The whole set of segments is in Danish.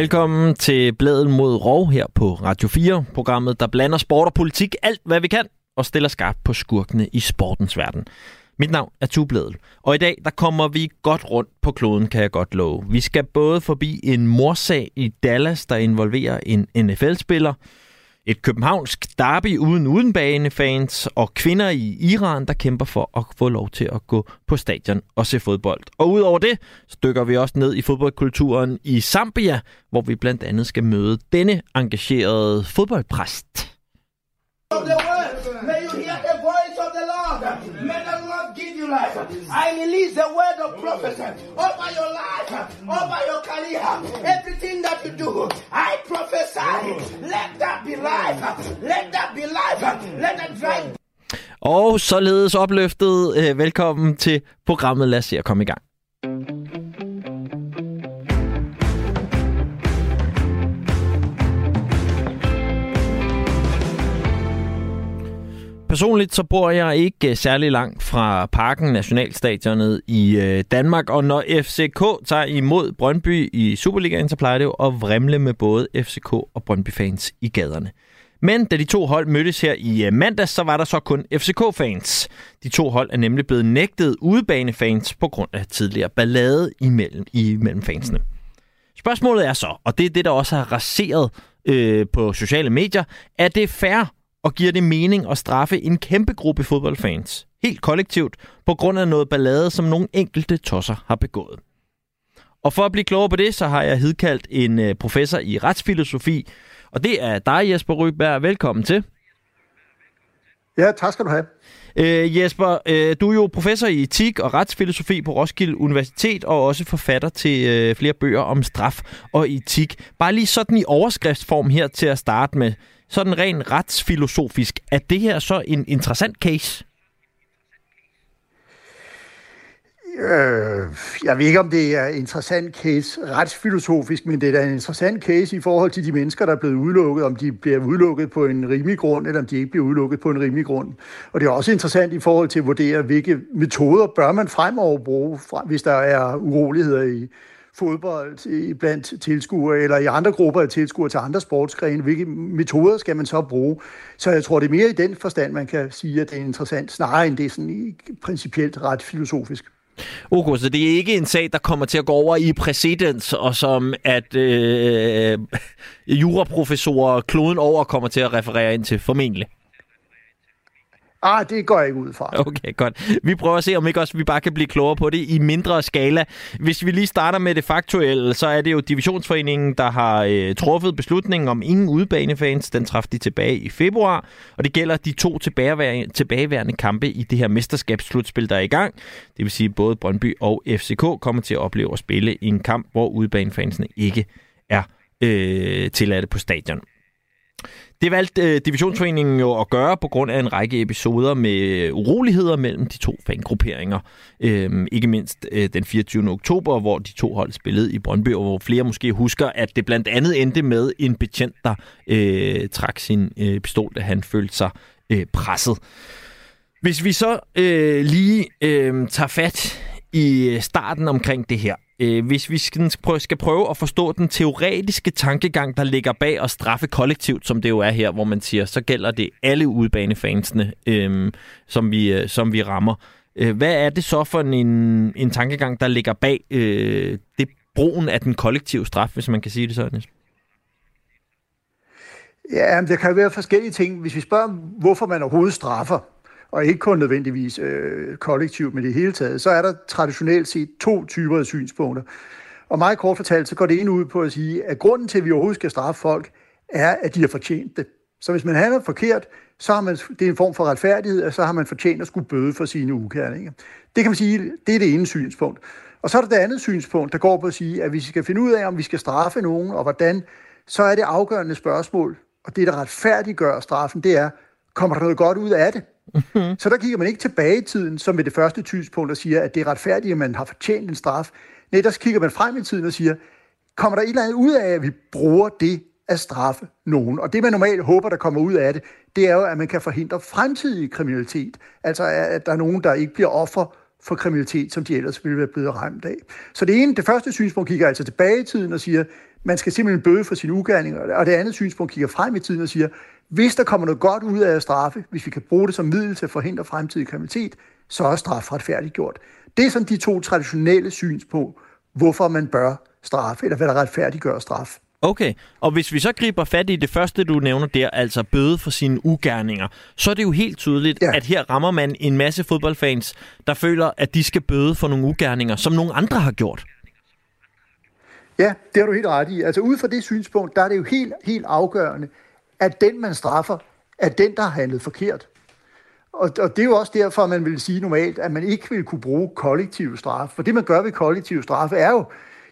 Velkommen til Bladet mod Rov her på Radio 4, programmet, der blander sport og politik alt, hvad vi kan, og stiller skarpt på skurkene i sportens verden. Mit navn er Tubladel, og i dag der kommer vi godt rundt på kloden, kan jeg godt love. Vi skal både forbi en morsag i Dallas, der involverer en NFL-spiller, et københavnsk derby uden udenbanefans og kvinder i Iran, der kæmper for at få lov til at gå på stadion og se fodbold. Og udover det, stykker vi også ned i fodboldkulturen i Zambia, hvor vi blandt andet skal møde denne engagerede fodboldpræst. Oh, you hear the voice of the Lord. May the Lord give you life. I release the word of prophecy over your life, over your career, everything that you do. I prophesy. Let that be life. Let that be life. Let that drive. Og således opløftet. Øh, velkommen til programmet. Lad os se at komme i gang. Personligt så bor jeg ikke øh, særlig langt fra Parken, Nationalstadionet i øh, Danmark, og når FCK tager imod Brøndby i Superligaen, så plejer det jo at vrimle med både FCK og Brøndby-fans i gaderne. Men da de to hold mødtes her i øh, mandags, så var der så kun FCK-fans. De to hold er nemlig blevet nægtet udebanefans på grund af tidligere ballade imellem, imellem fansene. Spørgsmålet er så, og det er det, der også har raseret øh, på sociale medier, er det fair og giver det mening at straffe en kæmpe gruppe fodboldfans, helt kollektivt, på grund af noget ballade, som nogle enkelte tosser har begået. Og for at blive klogere på det, så har jeg hidkaldt en øh, professor i retsfilosofi, og det er dig, Jesper Rygberg. Velkommen til. Ja, tak skal du have. Øh, Jesper, øh, du er jo professor i etik og retsfilosofi på Roskilde Universitet, og også forfatter til øh, flere bøger om straf og etik. Bare lige sådan i overskriftsform her til at starte med sådan rent retsfilosofisk, er det her så en interessant case? Øh, jeg ved ikke, om det er en interessant case retsfilosofisk, men det er da en interessant case i forhold til de mennesker, der er blevet udelukket, om de bliver udelukket på en rimelig grund, eller om de ikke bliver udelukket på en rimelig grund. Og det er også interessant i forhold til at vurdere, hvilke metoder bør man fremover bruge, hvis der er uroligheder i, fodbold blandt tilskuere, eller i andre grupper af tilskuere til andre sportsgrene. Hvilke metoder skal man så bruge? Så jeg tror, det er mere i den forstand, man kan sige, at det er interessant, snarere end det er sådan principielt ret filosofisk. Okay, så det er ikke en sag, der kommer til at gå over i præcedens, og som at øh, juraprofessorer kloden over kommer til at referere ind til, formentlig? Ah, det går jeg ikke ud fra. Okay, godt. Vi prøver at se, om ikke også vi bare kan blive klogere på det i mindre skala. Hvis vi lige starter med det faktuelle, så er det jo Divisionsforeningen, der har øh, truffet beslutningen om ingen udebanefans. Den træffede de tilbage i februar, og det gælder de to tilbageværende, tilbageværende kampe i det her mesterskabsslutspil, der er i gang. Det vil sige, at både Brøndby og FCK kommer til at opleve at spille i en kamp, hvor udebanefansene ikke er øh, tilladte på stadion. Det valgte øh, divisionsforeningen jo at gøre på grund af en række episoder med uroligheder mellem de to fangrupperinger. Øhm, ikke mindst øh, den 24. oktober, hvor de to hold spillede i Brøndby, og hvor flere måske husker, at det blandt andet endte med en betjent, der øh, trak sin øh, pistol, da han følte sig øh, presset. Hvis vi så øh, lige øh, tager fat i øh, starten omkring det her. Øh, hvis vi skal prøve, skal prøve at forstå den teoretiske tankegang, der ligger bag at straffe kollektivt, som det jo er her, hvor man siger, så gælder det alle udbanefansene, øh, som, vi, øh, som vi rammer. Øh, hvad er det så for en, en tankegang, der ligger bag øh, det brugen af den kollektive straf, hvis man kan sige det sådan? Ja, der kan være forskellige ting. Hvis vi spørger, hvorfor man overhovedet straffer, og ikke kun nødvendigvis øh, kollektivt, men det hele taget, så er der traditionelt set to typer af synspunkter. Og meget kort fortalt, så går det ene ud på at sige, at grunden til, at vi overhovedet skal straffe folk, er, at de har fortjent det. Så hvis man handler forkert, så har man, det er en form for retfærdighed, og så har man fortjent at skulle bøde for sine ukærninger. Det kan man sige, det er det ene synspunkt. Og så er der det andet synspunkt, der går på at sige, at hvis vi skal finde ud af, om vi skal straffe nogen, og hvordan, så er det afgørende spørgsmål, og det, der retfærdiggør straffen, det er, kommer der noget godt ud af det? Mm-hmm. Så der kigger man ikke tilbage i tiden, som med det første tidspunkt, og siger, at det er retfærdigt, at man har fortjent en straf. Nej, der kigger man frem i tiden og siger, kommer der et eller andet ud af, at vi bruger det at straffe nogen? Og det, man normalt håber, der kommer ud af det, det er jo, at man kan forhindre fremtidig kriminalitet. Altså, at der er nogen, der ikke bliver offer for kriminalitet, som de ellers ville være blevet ramt af. Så det ene, det første synspunkt kigger altså tilbage i tiden og siger, man skal simpelthen bøde for sine ugerninger. Og det andet synspunkt kigger frem i tiden og siger, hvis der kommer noget godt ud af at straffe, hvis vi kan bruge det som middel til at forhindre fremtidig kriminalitet, så er straf retfærdigt gjort. Det er sådan de to traditionelle syns på, hvorfor man bør straffe, eller hvad der retfærdiggør straf. Okay, og hvis vi så griber fat i det første, du nævner der, altså bøde for sine ugerninger, så er det jo helt tydeligt, ja. at her rammer man en masse fodboldfans, der føler, at de skal bøde for nogle ugerninger, som nogle andre har gjort. Ja, det har du helt ret i. Altså ud fra det synspunkt, der er det jo helt, helt afgørende, at den, man straffer, er den, der har handlet forkert. Og, og det er jo også derfor, man vil sige normalt, at man ikke vil kunne bruge kollektiv straf. For det, man gør ved kollektiv straf, er jo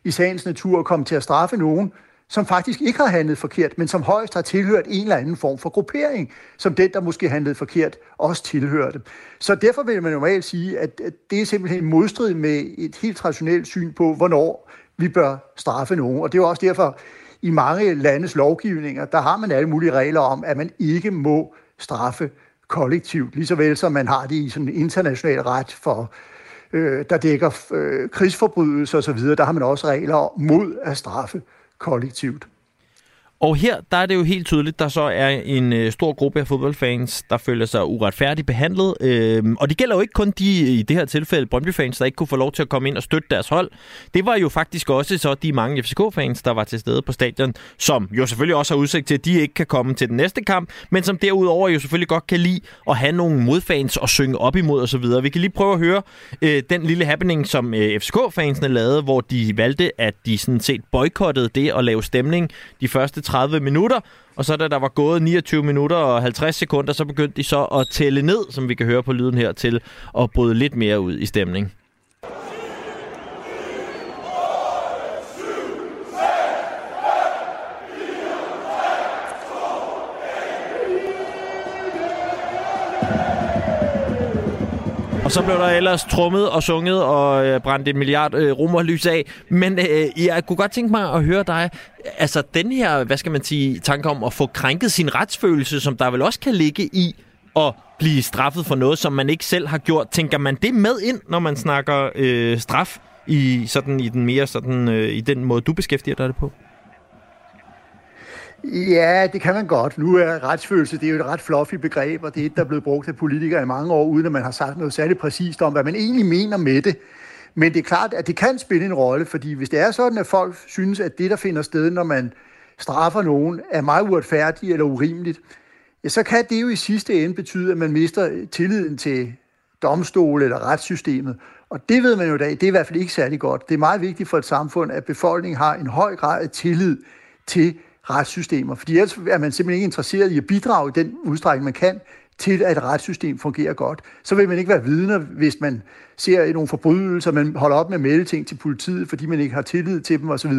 i sagens natur at komme til at straffe nogen, som faktisk ikke har handlet forkert, men som højst har tilhørt en eller anden form for gruppering, som den, der måske handlede forkert, også tilhørte. Så derfor vil man normalt sige, at det er simpelthen modstrid med et helt traditionelt syn på, hvornår vi bør straffe nogen. Og det er jo også derfor, i mange landes lovgivninger, der har man alle mulige regler om, at man ikke må straffe kollektivt, lige så vel som man har det i sådan en international ret for øh, der dækker øh, krigsforbrydelser osv., der har man også regler mod at straffe kollektivt. Og her der er det jo helt tydeligt, der så er en øh, stor gruppe af fodboldfans, der føler sig uretfærdigt behandlet. Øhm, og det gælder jo ikke kun de, øh, i det her tilfælde, Brøndby-fans, der ikke kunne få lov til at komme ind og støtte deres hold. Det var jo faktisk også så de mange FCK-fans, der var til stede på stadion, som jo selvfølgelig også har udsigt til, at de ikke kan komme til den næste kamp, men som derudover jo selvfølgelig godt kan lide at have nogle modfans og synge op imod osv. Vi kan lige prøve at høre øh, den lille happening, som øh, FCK-fansene lavede, hvor de valgte, at de sådan set boykottede det og lave stemning de første 30 minutter, og så da der var gået 29 minutter og 50 sekunder, så begyndte de så at tælle ned, som vi kan høre på lyden her, til at bryde lidt mere ud i stemning. Og så blev der ellers trummet og sunget og øh, brændt et milliard øh, romerlys af. Men øh, jeg kunne godt tænke mig at høre dig. Altså den her, hvad skal man sige, tanke om at få krænket sin retsfølelse, som der vel også kan ligge i at blive straffet for noget, som man ikke selv har gjort. Tænker man det med ind, når man snakker øh, straf i, sådan, i den mere sådan, øh, i den måde, du beskæftiger dig det på? Ja, det kan man godt. Nu er retsfølelse, det er jo et ret fluffy begreb, og det er et, der er blevet brugt af politikere i mange år, uden at man har sagt noget særligt præcist om, hvad man egentlig mener med det. Men det er klart, at det kan spille en rolle, fordi hvis det er sådan, at folk synes, at det, der finder sted, når man straffer nogen, er meget uretfærdigt eller urimeligt, ja, så kan det jo i sidste ende betyde, at man mister tilliden til domstole eller retssystemet. Og det ved man jo i dag, det er i hvert fald ikke særlig godt. Det er meget vigtigt for et samfund, at befolkningen har en høj grad af tillid til retssystemer. Fordi ellers er man simpelthen ikke interesseret i at bidrage i den udstrækning, man kan, til at et retssystem fungerer godt. Så vil man ikke være vidner, hvis man ser nogle forbrydelser, man holder op med at melde ting til politiet, fordi man ikke har tillid til dem osv.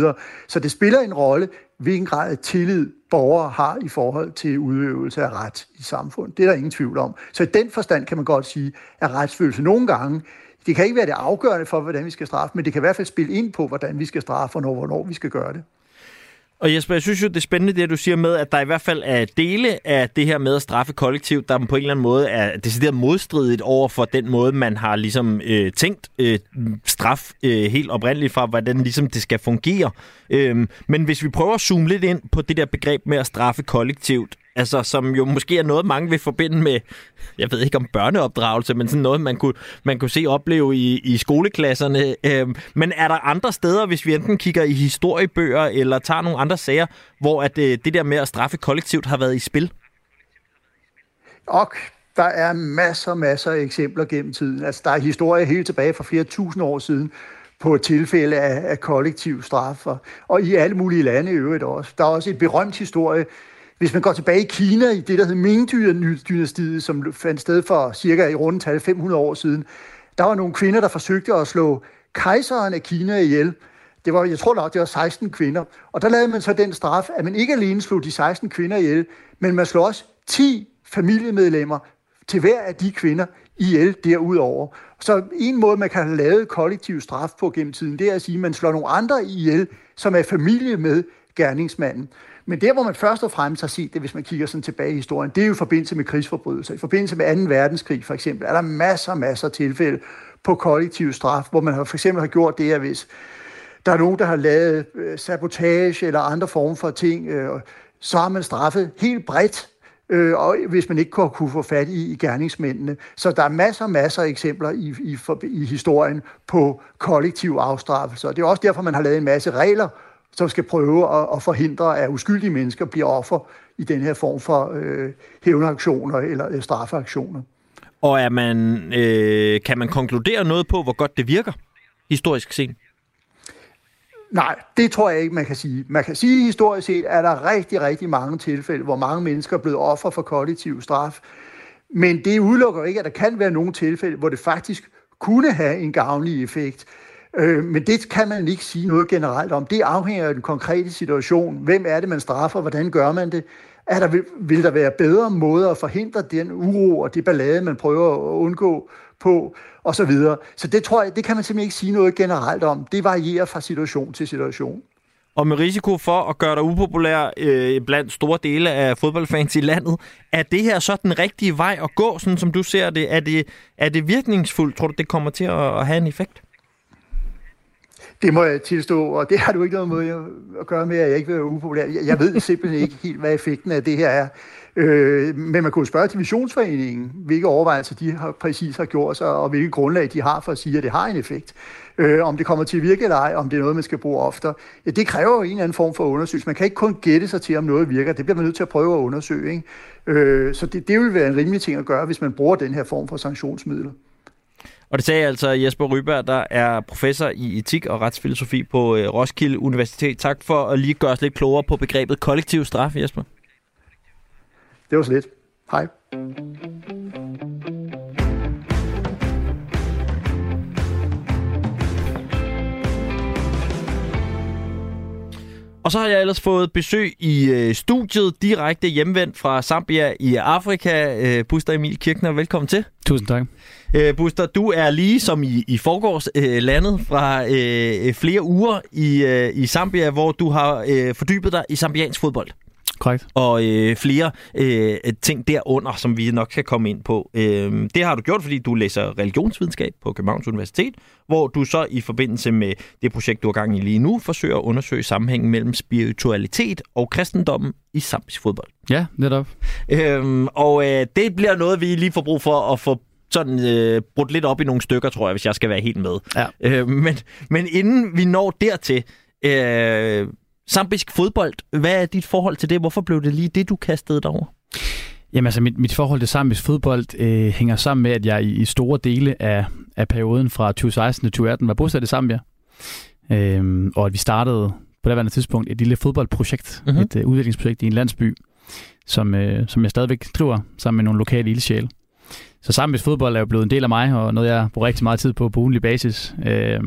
Så det spiller en rolle, hvilken grad af tillid borgere har i forhold til udøvelse af ret i samfundet. Det er der ingen tvivl om. Så i den forstand kan man godt sige, at retsfølelse nogle gange, det kan ikke være det afgørende for, hvordan vi skal straffe, men det kan i hvert fald spille ind på, hvordan vi skal straffe, og hvornår vi skal gøre det. Og Jesper, jeg synes jo, det er spændende, det du siger med, at der i hvert fald er dele af det her med at straffe kollektivt, der på en eller anden måde er decideret modstridigt over for den måde, man har ligesom øh, tænkt øh, straf øh, helt oprindeligt fra, hvordan ligesom det skal fungere. Øh, men hvis vi prøver at zoome lidt ind på det der begreb med at straffe kollektivt, altså som jo måske er noget, mange vil forbinde med, jeg ved ikke om børneopdragelse, men sådan noget, man kunne, man kunne se opleve i, i skoleklasserne. Øhm, men er der andre steder, hvis vi enten kigger i historiebøger, eller tager nogle andre sager, hvor at, øh, det der med at straffe kollektivt har været i spil? Og der er masser, masser af eksempler gennem tiden. Altså, der er historie helt tilbage fra flere tusind år siden, på tilfælde af, af kollektiv straf, og, og i alle mulige lande i øvrigt også. Der er også et berømt historie hvis man går tilbage i Kina, i det, der hed Ming-dynastiet, som fandt sted for cirka i rundetal 500 år siden, der var nogle kvinder, der forsøgte at slå kejseren af Kina ihjel. Det var, jeg tror nok, det var 16 kvinder. Og der lavede man så den straf, at man ikke alene slog de 16 kvinder ihjel, men man slog også 10 familiemedlemmer til hver af de kvinder ihjel derudover. Så en måde, man kan have lavet kollektiv straf på gennem tiden, det er at sige, at man slår nogle andre ihjel, som er familie med gerningsmanden. Men der, hvor man først og fremmest har set det, hvis man kigger sådan tilbage i historien, det er jo i forbindelse med krigsforbrydelser. I forbindelse med 2. verdenskrig for eksempel, er der masser og masser af tilfælde på kollektiv straf, hvor man for eksempel har gjort det, at hvis der er nogen, der har lavet øh, sabotage eller andre former for ting, øh, så har man straffet helt bredt, øh, og hvis man ikke kunne, få fat i, i gerningsmændene. Så der er masser og masser af eksempler i, i, i historien på kollektiv afstraffelse. Og det er også derfor, man har lavet en masse regler, som skal prøve at, at forhindre, at uskyldige mennesker bliver offer i den her form for øh, hævnaktioner eller øh, straffeaktioner. Og er man, øh, kan man konkludere noget på, hvor godt det virker, historisk set? Nej, det tror jeg ikke, man kan sige. Man kan sige historisk set, at der er rigtig, rigtig mange tilfælde, hvor mange mennesker er blevet offer for kollektiv straf. Men det udelukker ikke, at der kan være nogle tilfælde, hvor det faktisk kunne have en gavnlig effekt. Øh, men det kan man ikke sige noget generelt om. Det afhænger af den konkrete situation. Hvem er det, man straffer? Hvordan gør man det? Er der, vil der være bedre måder at forhindre den uro og det ballade, man prøver at undgå på, og så videre. Så det tror jeg, det kan man simpelthen ikke sige noget generelt om. Det varierer fra situation til situation. Og med risiko for at gøre dig upopulær øh, blandt store dele af fodboldfans i landet, er det her så den rigtige vej at gå, sådan som du ser det? Er det, er det virkningsfuldt? Tror du, det kommer til at, at have en effekt? Det må jeg tilstå, og det har du ikke noget med at gøre med, at jeg ikke vil være upopulær. Jeg ved simpelthen ikke helt, hvad effekten af det her er. Øh, men man kunne spørge Divisionsforeningen, hvilke overvejelser de har præcis har gjort sig, og hvilke grundlag de har for at sige, at det har en effekt. Øh, om det kommer til at virke eller ej, om det er noget, man skal bruge oftere. Ja, det kræver jo en eller anden form for undersøgelse. Man kan ikke kun gætte sig til, om noget virker. Det bliver man nødt til at prøve at undersøge. Ikke? Øh, så det, det vil være en rimelig ting at gøre, hvis man bruger den her form for sanktionsmidler. Og det sagde altså Jesper Ryberg, der er professor i etik og retsfilosofi på øh, Roskilde Universitet. Tak for at lige gøre os lidt klogere på begrebet kollektiv straf, Jesper. Det var så lidt. Hej. Og så har jeg ellers fået besøg i øh, studiet, direkte hjemvendt fra Zambia i Afrika. Øh, Buster Emil Kirkner, velkommen til. Tusind tak. Øh, Buster, du er lige som i, i forgårs øh, landet fra øh, flere uger i, øh, i Zambia, hvor du har øh, fordybet dig i zambiansk fodbold. Korrekt. Og øh, flere øh, ting derunder, som vi nok skal komme ind på. Øh, det har du gjort, fordi du læser religionsvidenskab på Københavns Universitet, hvor du så i forbindelse med det projekt, du har gang i lige nu, forsøger at undersøge sammenhængen mellem spiritualitet og kristendommen i samtidig fodbold. Ja, netop. Øh, og øh, det bliver noget, vi lige får brug for at få sådan øh, brudt lidt op i nogle stykker, tror jeg, hvis jeg skal være helt med. Ja. Øh, men, men inden vi når dertil, øh, Zambisk fodbold, hvad er dit forhold til det? Hvorfor blev det lige det, du kastede dig over? Jamen altså, mit, mit forhold til zambisk fodbold øh, hænger sammen med, at jeg i, i store dele af, af perioden fra 2016 til 2018 var bosat i Zambia. Øh, og at vi startede på det tidspunkt et lille fodboldprojekt, mm-hmm. et uh, udviklingsprojekt i en landsby, som, øh, som jeg stadigvæk driver sammen med nogle lokale ildsjæle. Så zambisk fodbold er jo blevet en del af mig, og noget jeg bruger rigtig meget tid på på ugenlig basis. Øh,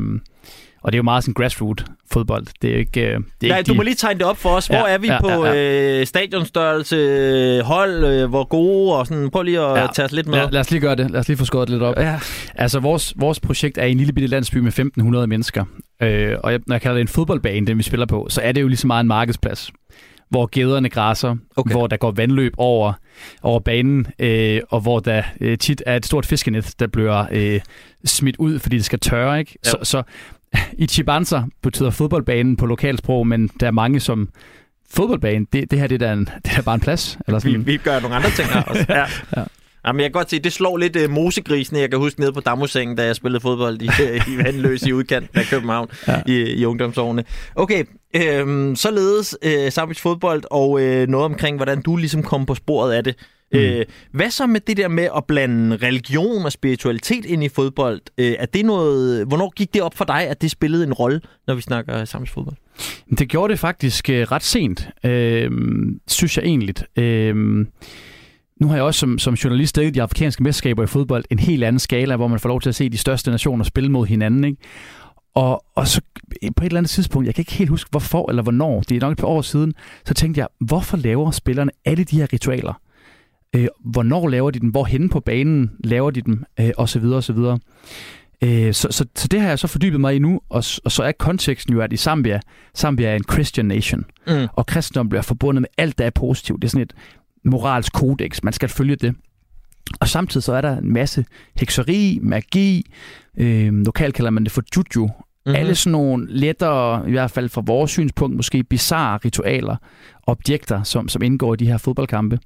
og det er jo meget sådan grassroot fodbold. Det er ikke, det er Nej, ikke du de... må lige tegne det op for os. Hvor ja, er vi ja, på ja, ja. Øh, stadionstørrelse, hold, øh, hvor gode, og sådan, prøv lige at ja. tage os lidt med. Ja, lad os lige gøre det. Lad os lige få skåret lidt op. Ja. Altså, vores, vores projekt er i en lille bitte landsby med 1.500 mennesker. Øh, og jeg, når jeg kalder det en fodboldbane, den vi spiller på, så er det jo lige så meget en markedsplads hvor gæderne græsser, okay. hvor der går vandløb over, over banen, øh, og hvor der øh, tit er et stort fiskenet, der bliver øh, smidt ud, fordi det skal tørre. Ikke? Så, så i Chibanza betyder fodboldbanen på lokalsprog, men der er mange som fodboldbane, det, det her det er, en, det er bare en plads. Eller sådan. Vi, vi gør nogle andre ting her også. ja. ja. Jamen, jeg kan godt se, det slår lidt uh, mosegrisen, jeg kan huske nede på Damusengen, da jeg spillede fodbold i, i Vandløs i udkanten af København ja. i, i ungdomsårene. Okay, øhm, således øh, Sambisk fodbold og øh, noget omkring, hvordan du ligesom kom på sporet af det. Mm. Øh, hvad så med det der med at blande religion og spiritualitet ind i fodbold? Øh, er det noget, hvornår gik det op for dig, at det spillede en rolle, når vi snakker samtidig fodbold? Det gjorde det faktisk øh, ret sent, øh, synes jeg egentlig. Øh, nu har jeg også som, som journalist dækket de afrikanske mesterskaber i fodbold en helt anden skala, hvor man får lov til at se de største nationer spille mod hinanden. Ikke? Og, og så på et eller andet tidspunkt, jeg kan ikke helt huske hvorfor eller hvornår, det er nok et par år siden, så tænkte jeg, hvorfor laver spillerne alle de her ritualer? Øh, hvornår laver de dem? Hvorhen på banen laver de dem? Øh, og så videre, og så videre. Øh, så, så, så det har jeg så fordybet mig i nu, og, og så er konteksten jo, at i Zambia, Zambia er en Christian nation, mm. og kristendom bliver forbundet med alt, der er positivt. Det er sådan et moralsk kodex, man skal følge det. Og samtidig så er der en masse hekseri, magi, øh, lokalt kalder man det for juju, Mm-hmm. Alle sådan nogle lettere, i hvert fald fra vores synspunkt, måske bizarre ritualer, objekter, som, som indgår i de her fodboldkampe.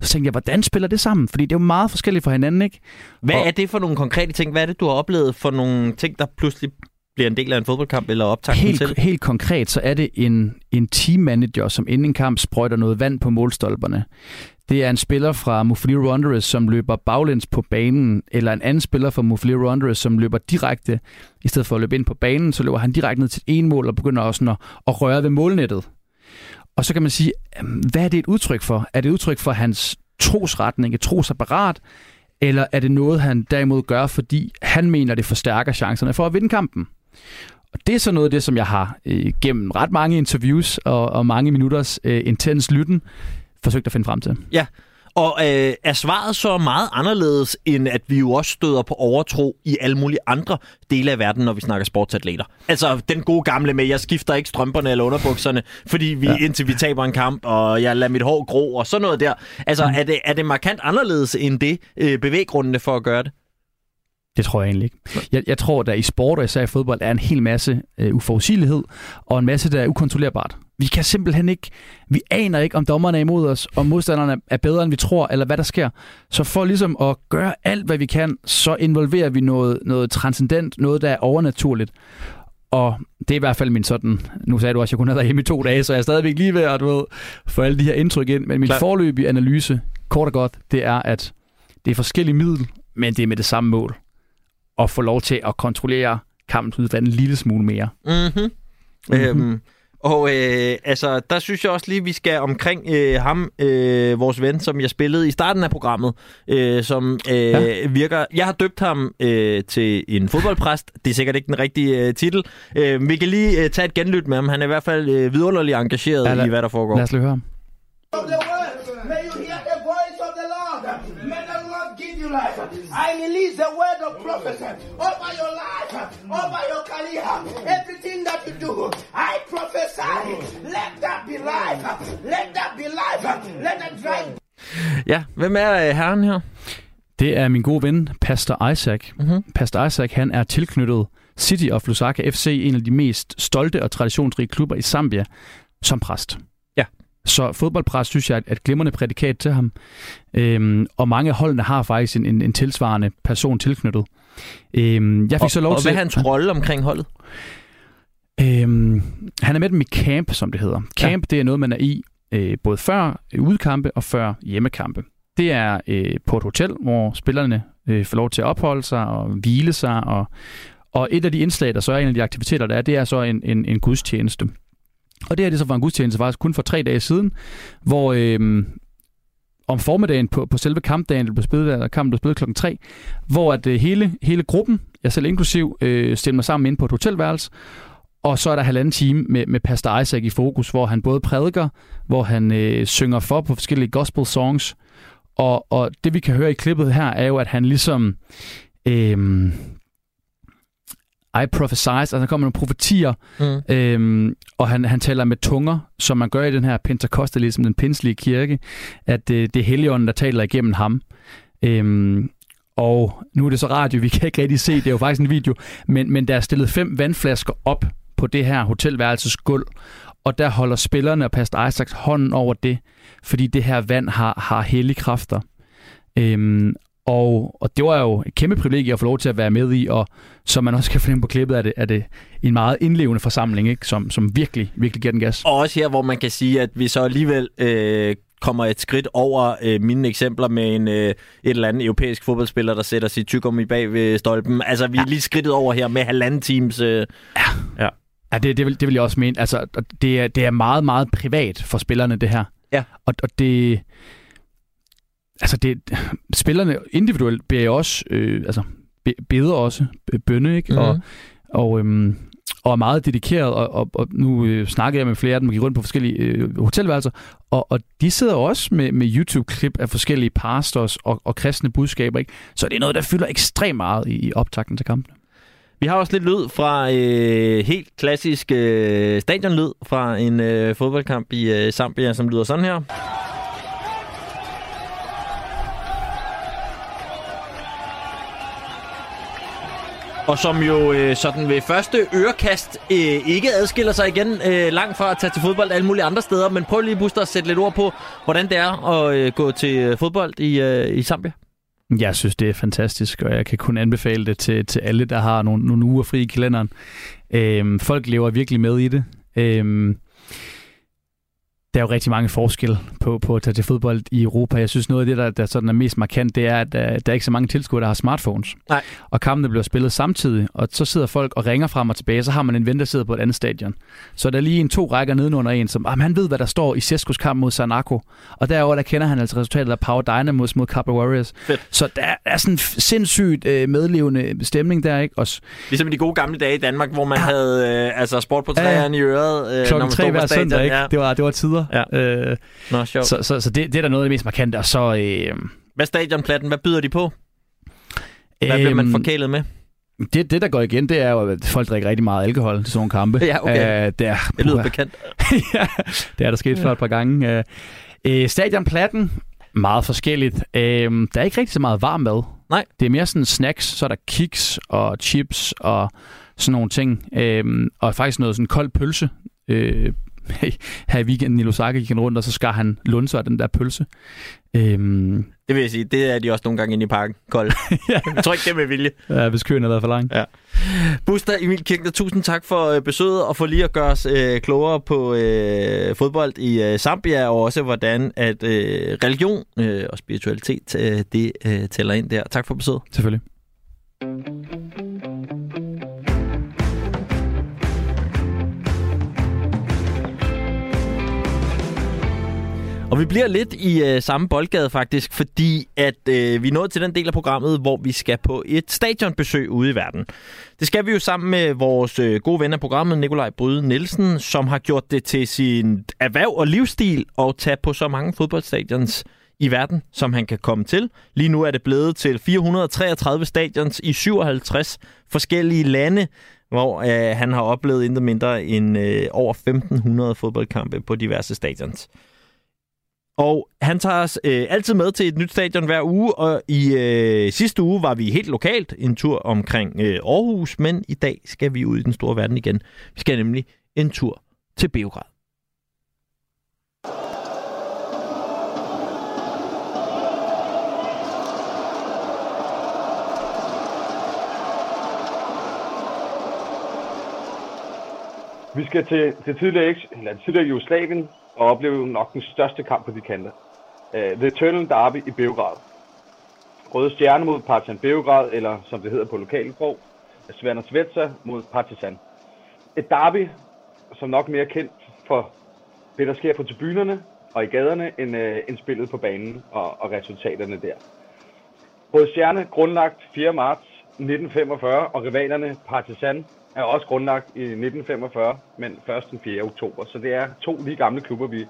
Så tænkte jeg, hvordan spiller det sammen? Fordi det er jo meget forskelligt fra hinanden, ikke? Hvad og, er det for nogle konkrete ting? Hvad er det, du har oplevet for nogle ting, der pludselig bliver en del af en fodboldkamp eller optaget helt, til? Helt konkret, så er det en, en teammanager, som inden en kamp sprøjter noget vand på målstolperne. Det er en spiller fra Mufali Wanderers, som løber baglæns på banen, eller en anden spiller fra Mufali Wanderers, som løber direkte, i stedet for at løbe ind på banen, så løber han direkte ned til en mål og begynder også at, at røre ved målnettet. Og så kan man sige, øhm, hvad er det et udtryk for? Er det et udtryk for hans trosretning, et trosapparat, eller er det noget, han derimod gør, fordi han mener, det forstærker chancerne for at vinde kampen? Og det er så noget af det, som jeg har øh, gennem ret mange interviews og, og mange minutters øh, intens lytten forsøgt at finde frem til. Ja, og øh, er svaret så meget anderledes, end at vi jo også støder på overtro i alle mulige andre dele af verden, når vi snakker sportsatleter? Altså den gode gamle med, jeg skifter ikke strømperne eller underbukserne, fordi vi, ja. indtil vi taber en kamp, og jeg lader mit hår gro og sådan noget der. Altså mm. er, det, er det markant anderledes end det øh, bevæggrundene for at gøre det? Det tror jeg egentlig ikke. Jeg, jeg tror, der i sport og især i fodbold er en hel masse øh, uforudsigelighed, og en masse, der er ukontrollerbart. Vi kan simpelthen ikke, vi aner ikke, om dommerne er imod os, om modstanderne er bedre, end vi tror, eller hvad der sker. Så for ligesom at gøre alt, hvad vi kan, så involverer vi noget, noget transcendent, noget, der er overnaturligt. Og det er i hvert fald min sådan, nu sagde du også, at jeg kunne have været hjemme i to dage, så jeg er stadigvæk lige ved at du ved, få alle de her indtryk ind. Men min Klar. forløbige analyse, kort og godt, det er, at det er forskellige middel, men det er med det samme mål at få lov til at kontrollere kampens udvalg en lille smule mere. Mm-hmm. Mm-hmm. Øhm, og øh, altså, der synes jeg også lige, vi skal omkring øh, ham, øh, vores ven, som jeg spillede i starten af programmet, øh, som øh, ja. virker... Jeg har døbt ham øh, til en fodboldpræst. Det er sikkert ikke den rigtige øh, titel. Øh, vi kan lige øh, tage et genlyt med ham. Han er i hvert fald øh, vidunderligt engageret ja, lad, i, hvad der foregår. Lad os lige høre ham. you life. I release the word of prophecy over your life, over your career, everything that you do. I prophesy. Let that be life. Let that be life. Let that drive. Ja, hvem er uh, herren her? Det er min gode ven, Pastor Isaac. Mm-hmm. Pastor Isaac, han er tilknyttet City of Lusaka FC, en af de mest stolte og traditionsrige klubber i Zambia, som præst. Så fodboldpræst synes jeg er et glimrende prædikat til ham. Øhm, og mange af holdene har faktisk en, en, en tilsvarende person tilknyttet. Øhm, jeg fik og, så lov og til, hvad er hans rolle omkring holdet? Øhm, han er med dem i camp, som det hedder. Camp, ja. det er noget, man er i øh, både før udkampe og før hjemmekampe. Det er øh, på et hotel, hvor spillerne øh, får lov til at opholde sig og hvile sig. Og, og et af de indslag, der så er en af de aktiviteter, der er, det er så en, en, en gudstjeneste. Og det her det så var en gudstjeneste faktisk kun for tre dage siden, hvor øh, om formiddagen på, på selve kampdagen, der blev spillet, der kampen blev spillet klokken 3, hvor at øh, hele, hele gruppen, jeg selv inklusiv, øh, stillede mig sammen ind på et hotelværelse, og så er der halvanden time med, med Pastor Isaac i fokus, hvor han både prædiker, hvor han øh, synger for på forskellige gospel songs, og, og det vi kan høre i klippet her, er jo, at han ligesom øh, i prophesize, altså der kommer nogle profetier, mm. øhm, og han, han taler med tunger, som man gør i den her pentakostalism, den pinselige kirke, at øh, det er Helligånden, der taler igennem ham. Øhm, og nu er det så radio, vi kan ikke rigtig se, det er jo faktisk en video, men, men der er stillet fem vandflasker op på det her hotelværelses gulv, og der holder spillerne og Pastor Isaacs hånden over det, fordi det her vand har, har hellige kræfter. Øhm, og, og det var jo et kæmpe privilegie at få lov til at være med i, og som man også kan fornemme på klippet, er det, er det en meget indlevende forsamling, ikke? Som, som virkelig, virkelig giver den gas. Og også her, hvor man kan sige, at vi så alligevel øh, kommer et skridt over øh, mine eksempler med en øh, et eller andet europæisk fodboldspiller, der sætter sit tykkum bag ved stolpen. Altså, vi er ja. lige skridtet over her med halvanden teams. Øh, ja. ja. Ja, det, det, vil, det vil jeg også mene. Altså, det er, det er meget, meget privat for spillerne, det her. Ja. Og, og det altså det, spillerne individuelt beder også, øh, altså beder også bønne, ikke? Mm. Og, og, øhm, og er meget dedikeret, og, og, og nu øh, snakker jeg med flere af dem, og gik rundt på forskellige øh, hotelværelser, og, og de sidder også med, med YouTube-klip af forskellige pastors og, og kristne budskaber, ikke? Så det er noget, der fylder ekstremt meget i, i optakten til kampen. Vi har også lidt lyd fra øh, helt klassisk øh, stadionlyd fra en øh, fodboldkamp i øh, Zambia, som lyder sådan her. Og som jo øh, sådan ved første ørekast øh, ikke adskiller sig igen øh, langt fra at tage til fodbold alle mulige andre steder. Men prøv lige, Buster, at sætte lidt ord på, hvordan det er at øh, gå til øh, fodbold i, øh, i Zambia. Jeg synes, det er fantastisk, og jeg kan kun anbefale det til, til alle, der har nogle, nogle uger fri i kalenderen. Øhm, folk lever virkelig med i det. Øhm, der er jo rigtig mange forskelle på, på at tage til fodbold i Europa. Jeg synes, noget af det, der, der sådan er mest markant, det er, at der, der er ikke så mange tilskuere, der har smartphones. Nej. Og kampene bliver spillet samtidig, og så sidder folk og ringer frem og tilbage, så har man en ven, der sidder på et andet stadion. Så der er lige en to rækker nedenunder en, som ah, han ved, hvad der står i Ceskos kamp mod Sanako. Og derover der kender han altså resultatet af Power Dynamos mod Capra Warriors. Fedt. Så der er sådan en sindssygt øh, medlevende stemning der, ikke? Også Ligesom i de gode gamle dage i Danmark, hvor man ja. havde øh, altså sport på træerne ja. i øret. Øh, klokken tre hver søndag, ikke? Ja. Det, var, det var tider. Ja. Øh, Nå, sjovt. så så, så det, det er da noget af det mest markante. Og så... Øh, Hvad stadionplatten? Hvad byder de på? Hvad bliver man øhm, forkælet med? Det, det, der går igen, det er jo, at folk drikker rigtig meget alkohol til sådan nogle kampe. Ja, okay. Uh, det, er, Det lyder bekendt. ja, det er der sket før et par gange. Uh, uh, stadionplatten, meget forskelligt. Uh, der er ikke rigtig så meget varm mad. Nej. Det er mere sådan snacks, så er der kiks og chips og sådan nogle ting. Uh, og faktisk noget sådan kold pølse. Uh, her i weekenden i Lusaka gik han rundt, og så skar han lunser af den der pølse. Øhm, Det vil jeg sige, det er de også nogle gange inde i parken. Kold. ja, Jeg tror ikke, det er med vilje. ja, hvis køen har været for lang. Buster Emil Kirkner, tusind tak for øh, besøget og for lige at gøre os øh, klogere på øh, fodbold i øh, Zambia, og også hvordan at øh, religion øh, og spiritualitet øh, det øh, tæller ind der. Tak for besøget. Selvfølgelig. Og vi bliver lidt i øh, samme boldgade faktisk, fordi at øh, vi er nået til den del af programmet, hvor vi skal på et stadionbesøg ude i verden. Det skal vi jo sammen med vores øh, gode ven af programmet, Nikolaj Bryde Nielsen, som har gjort det til sin erhverv og livsstil at tage på så mange fodboldstadions i verden, som han kan komme til. Lige nu er det blevet til 433 stadions i 57 forskellige lande, hvor øh, han har oplevet intet mindre end øh, over 1500 fodboldkampe på diverse stadions. Og han tager os øh, altid med til et nyt stadion hver uge, og i øh, sidste uge var vi helt lokalt en tur omkring øh, Aarhus, men i dag skal vi ud i den store verden igen. Vi skal nemlig en tur til Beograd. Vi skal til, til tidligere, eks- eller tidligere Jugoslavien og oplevede nok den største kamp på de kanter. Uh, The Eternal Derby i Beograd. Røde Stjerne mod Partizan Beograd, eller som det hedder på lokalsprog, Sverna Svetsa mod Partizan. Et derby, som nok mere kendt for det, der sker på tribunerne og i gaderne, end, uh, end spillet på banen og, og resultaterne der. Røde Stjerne grundlagt 4. marts 1945, og rivalerne Partizan er også grundlagt i 1945, men først den 4. oktober. Så det er to lige gamle klubber, vi,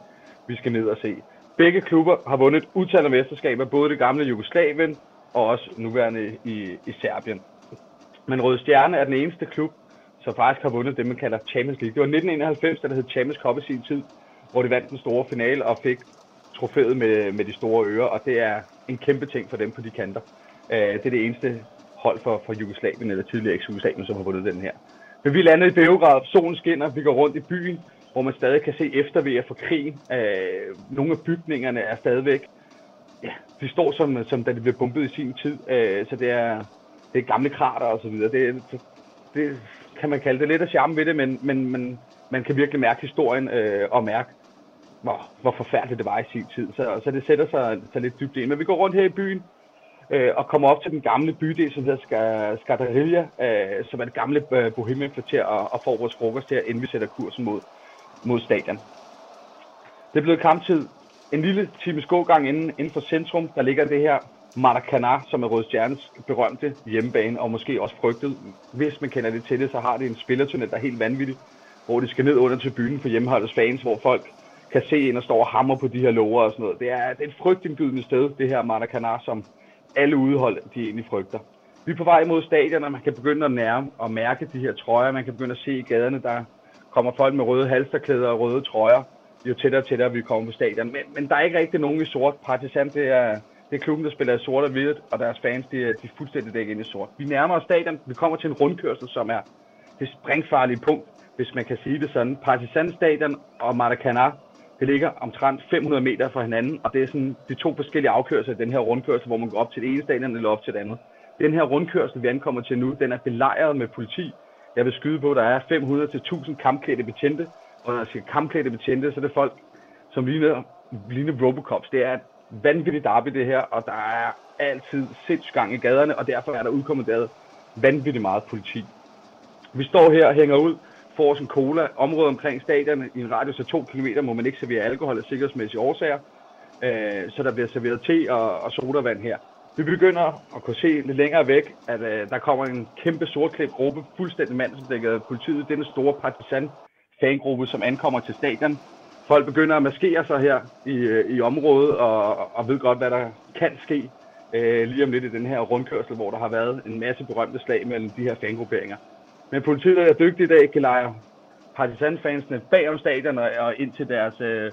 vi skal ned og se. Begge klubber har vundet utallige utal af mesterskaber, både det gamle Jugoslavien og også nuværende i, i Serbien. Men Røde Stjerne er den eneste klub, som faktisk har vundet det, man kalder Champions League. Det var 1991, da det hed Champions Cup i sin tid, hvor de vandt den store finale og fik trofæet med, med de store ører, og det er en kæmpe ting for dem på de kanter. Uh, Det er det eneste hold for, for Jugoslavien, eller tidligere eks-Jugoslavien, som har vundet den her. Men vi landede i Beograd, solen skinner, vi går rundt i byen, hvor man stadig kan se eftervejer fra krigen. Øh, nogle af bygningerne er stadigvæk, ja, de står som, som da de blev bombet i sin tid, øh, så det er, det er gamle krater og så videre. Det, det kan man kalde det lidt af charme ved det, men, men, men man kan virkelig mærke historien øh, og mærke, hvor, hvor forfærdeligt det var i sin tid. Så, så det sætter sig, sig lidt dybt ind. Men vi går rundt her i byen, øh, og kommer op til den gamle bydel, som hedder Ska- øh, som er det gamle øh, bohemien-kvarter, og, og får vores frokost her, inden vi sætter kursen mod, mod stadion. Det er blevet kamptid. En lille times gågang inden, inden for centrum, der ligger det her Maracanã, som er Røde Stjernes berømte hjemmebane, og måske også frygtet. Hvis man kender det til det, så har det en spillertunnel, der er helt vanvittig, hvor de skal ned under tribunen for hjemmeholdets fans, hvor folk kan se ind og står og hammer på de her lover og sådan noget. Det er, det er et frygtindgydende sted, det her Maracanã, som alle udehold, de egentlig frygter. Vi er på vej mod stadion, og man kan begynde at nærme og mærke de her trøjer. Man kan begynde at se i gaderne, der kommer folk med røde halsterklæder og røde trøjer, jo tættere og tættere vi kommer på stadion. Men, men der er ikke rigtig nogen i sort. Partisan, det er, det er klubben, der spiller i sort og hvidt, og deres fans, de er, de er fuldstændig dækket ind i sort. Vi nærmer os stadion. Vi kommer til en rundkørsel, som er det springfarlige punkt, hvis man kan sige det sådan. Partisan Stadion og Maracanã, det ligger omtrent 500 meter fra hinanden, og det er sådan de to forskellige afkørsler i den her rundkørsel, hvor man går op til det ene stadion eller op til det andet. Den her rundkørsel, vi ankommer til nu, den er belejret med politi. Jeg vil skyde på, at der er 500 til 1000 kampklædte betjente, og når jeg siger kampklædte betjente, så er det folk, som ligner, ligner Robocops. Det er et vanvittigt derby det her, og der er altid sindssygt gang i gaderne, og derfor er der udkommanderet vanvittigt meget politi. Vi står her og hænger ud får os en cola. Området omkring stadion i en radius af 2 km må man ikke servere alkohol af sikkerhedsmæssige årsager, øh, så der bliver serveret te og, og sodavand her. Vi begynder at kunne se lidt længere væk, at øh, der kommer en kæmpe sortklædt gruppe, fuldstændig mand, som dækker politiet. Det er den store partisan fangruppe, som ankommer til stadion. Folk begynder at maskere sig her i, øh, i området og, og ved godt, hvad der kan ske øh, lige om lidt i den her rundkørsel, hvor der har været en masse berømte slag mellem de her fangrupperinger. Men politiet er dygtige i dag, kan lege partisanfansene bag om stadion og, ind til deres øh,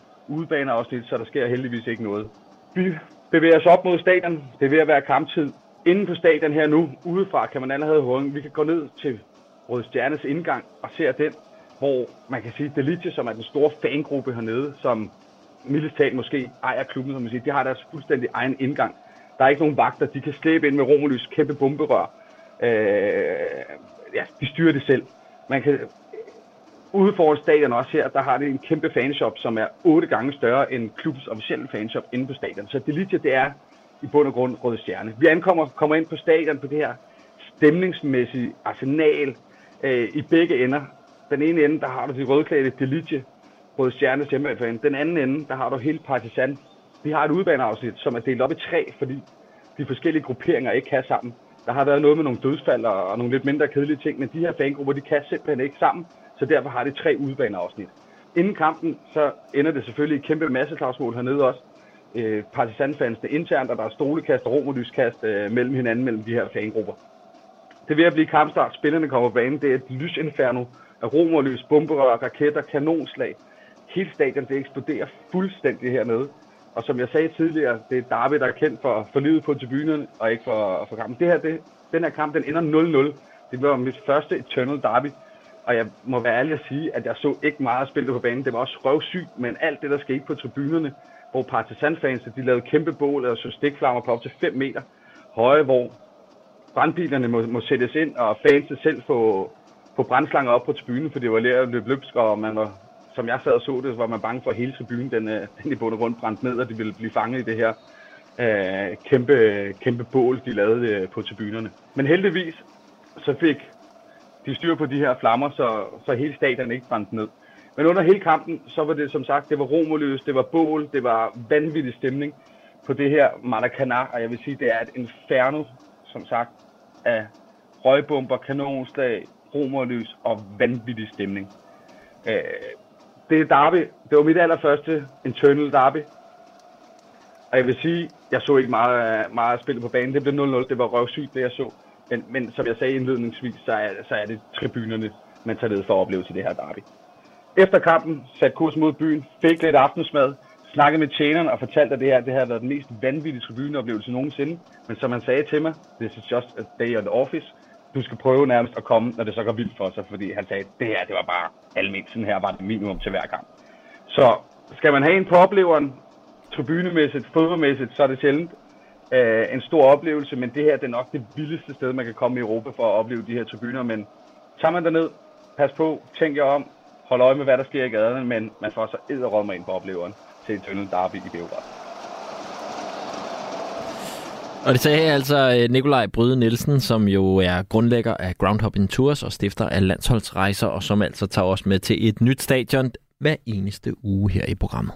lidt, så der sker heldigvis ikke noget. Vi bevæger os op mod stadion. Det er ved at være kamptid. Inden på stadion her nu, udefra, kan man allerede høre, vi kan gå ned til Røde Stjernes indgang og se den, hvor man kan sige, Delice, som er den store fangruppe hernede, som militært måske ejer klubben, som man siger, de har deres fuldstændig egen indgang. Der er ikke nogen vagter, de kan slæbe ind med Romulus kæmpe bomberør. Øh, ja, de styrer det selv. Man kan ude foran stadion også her, der har det en kæmpe fanshop, som er otte gange større end klubbens officielle fanshop inde på stadion. Så Delicia, det er i bund og grund Røde Stjerne. Vi ankommer kommer ind på stadion på det her stemningsmæssige arsenal øh, i begge ender. Den ene ende, der har du de rødklædte Delicia, Røde Stjernes hjemmefan. Den anden ende, der har du hele Partisan. Vi har et udbaneafsnit, som er delt op i tre, fordi de forskellige grupperinger ikke kan sammen. Der har været noget med nogle dødsfald og nogle lidt mindre kedelige ting, men de her fangrupper, de kan simpelthen ikke sammen, så derfor har de tre udbaneafsnit. Inden kampen, så ender det selvfølgelig i kæmpe masseslagsmål hernede også. Øh, Partisanfansene internt, og der er stolekast og romerlyskast øh, mellem hinanden, mellem de her fangrupper. Det vil at blive kampstart. Spillerne kommer på banen. Det er et lysinferno af romerlys, bomberør, raketter, kanonslag. Hele stadion, det eksploderer fuldstændig hernede. Og som jeg sagde tidligere, det er Darby, der er kendt for, for livet på tribunerne, og ikke for, for kampen. Det her, det, den her kamp, den ender 0-0. Det var mit første Eternal Derby. Og jeg må være ærlig at sige, at jeg så ikke meget spil på banen. Det var også røvsygt, men alt det, der skete på tribunerne, hvor partisanfans, de lavede kæmpe bål og så stikflammer på op til 5 meter høje, hvor brandbilerne må, må sættes ind, og fansene selv få, få brandslanger op på tribunen, for det var lært at løbe løbsk, og man var som jeg sad og så det, var man bange for, at hele tribunen den, øh, den i bund og grund brændte ned, og de ville blive fanget i det her øh, kæmpe, kæmpe bål, de lavede øh, på tribunerne. Men heldigvis så fik de styr på de her flammer, så, så hele stadion ikke brændte ned. Men under hele kampen, så var det som sagt, det var romerløst, det var bål, det var vanvittig stemning på det her Maracanã, og jeg vil sige, det er et inferno, som sagt, af røgbomber, kanonslag, romerløs og vanvittig stemning. Øh, det er derby. Det var mit allerførste internal derby. Og jeg vil sige, jeg så ikke meget, meget spillet på banen. Det blev 0-0. Det var røvsygt, det jeg så. Men, men som jeg sagde indledningsvis, så er, så er det tribunerne, man tager ned for at opleve til det her derby. Efter kampen satte kurs mod byen, fik lidt aftensmad, snakkede med tjeneren og fortalte, at det her det havde været den mest vanvittige tribuneoplevelse nogensinde. Men som han sagde til mig, this is just a day at the office du skal prøve nærmest at komme, når det så går vildt for sig, fordi han sagde, det her, det var bare almindeligt, sådan her var det minimum til hver gang. Så skal man have en på opleveren, tribunemæssigt, fodboldmæssigt, så er det sjældent øh, en stor oplevelse, men det her det er nok det vildeste sted, man kan komme i Europa for at opleve de her tribuner, men tager man derned, pas på, tænk jer om, hold øje med, hvad der sker i gaderne, men man får så edderrømmer ind på opleveren til en Tunnel Derby i Beograd. Og det sagde altså øh, Nikolaj Bryde Nielsen, som jo er grundlægger af Groundhopping Tours og stifter af landsholdsrejser, og som altså tager os med til et nyt stadion hver eneste uge her i programmet.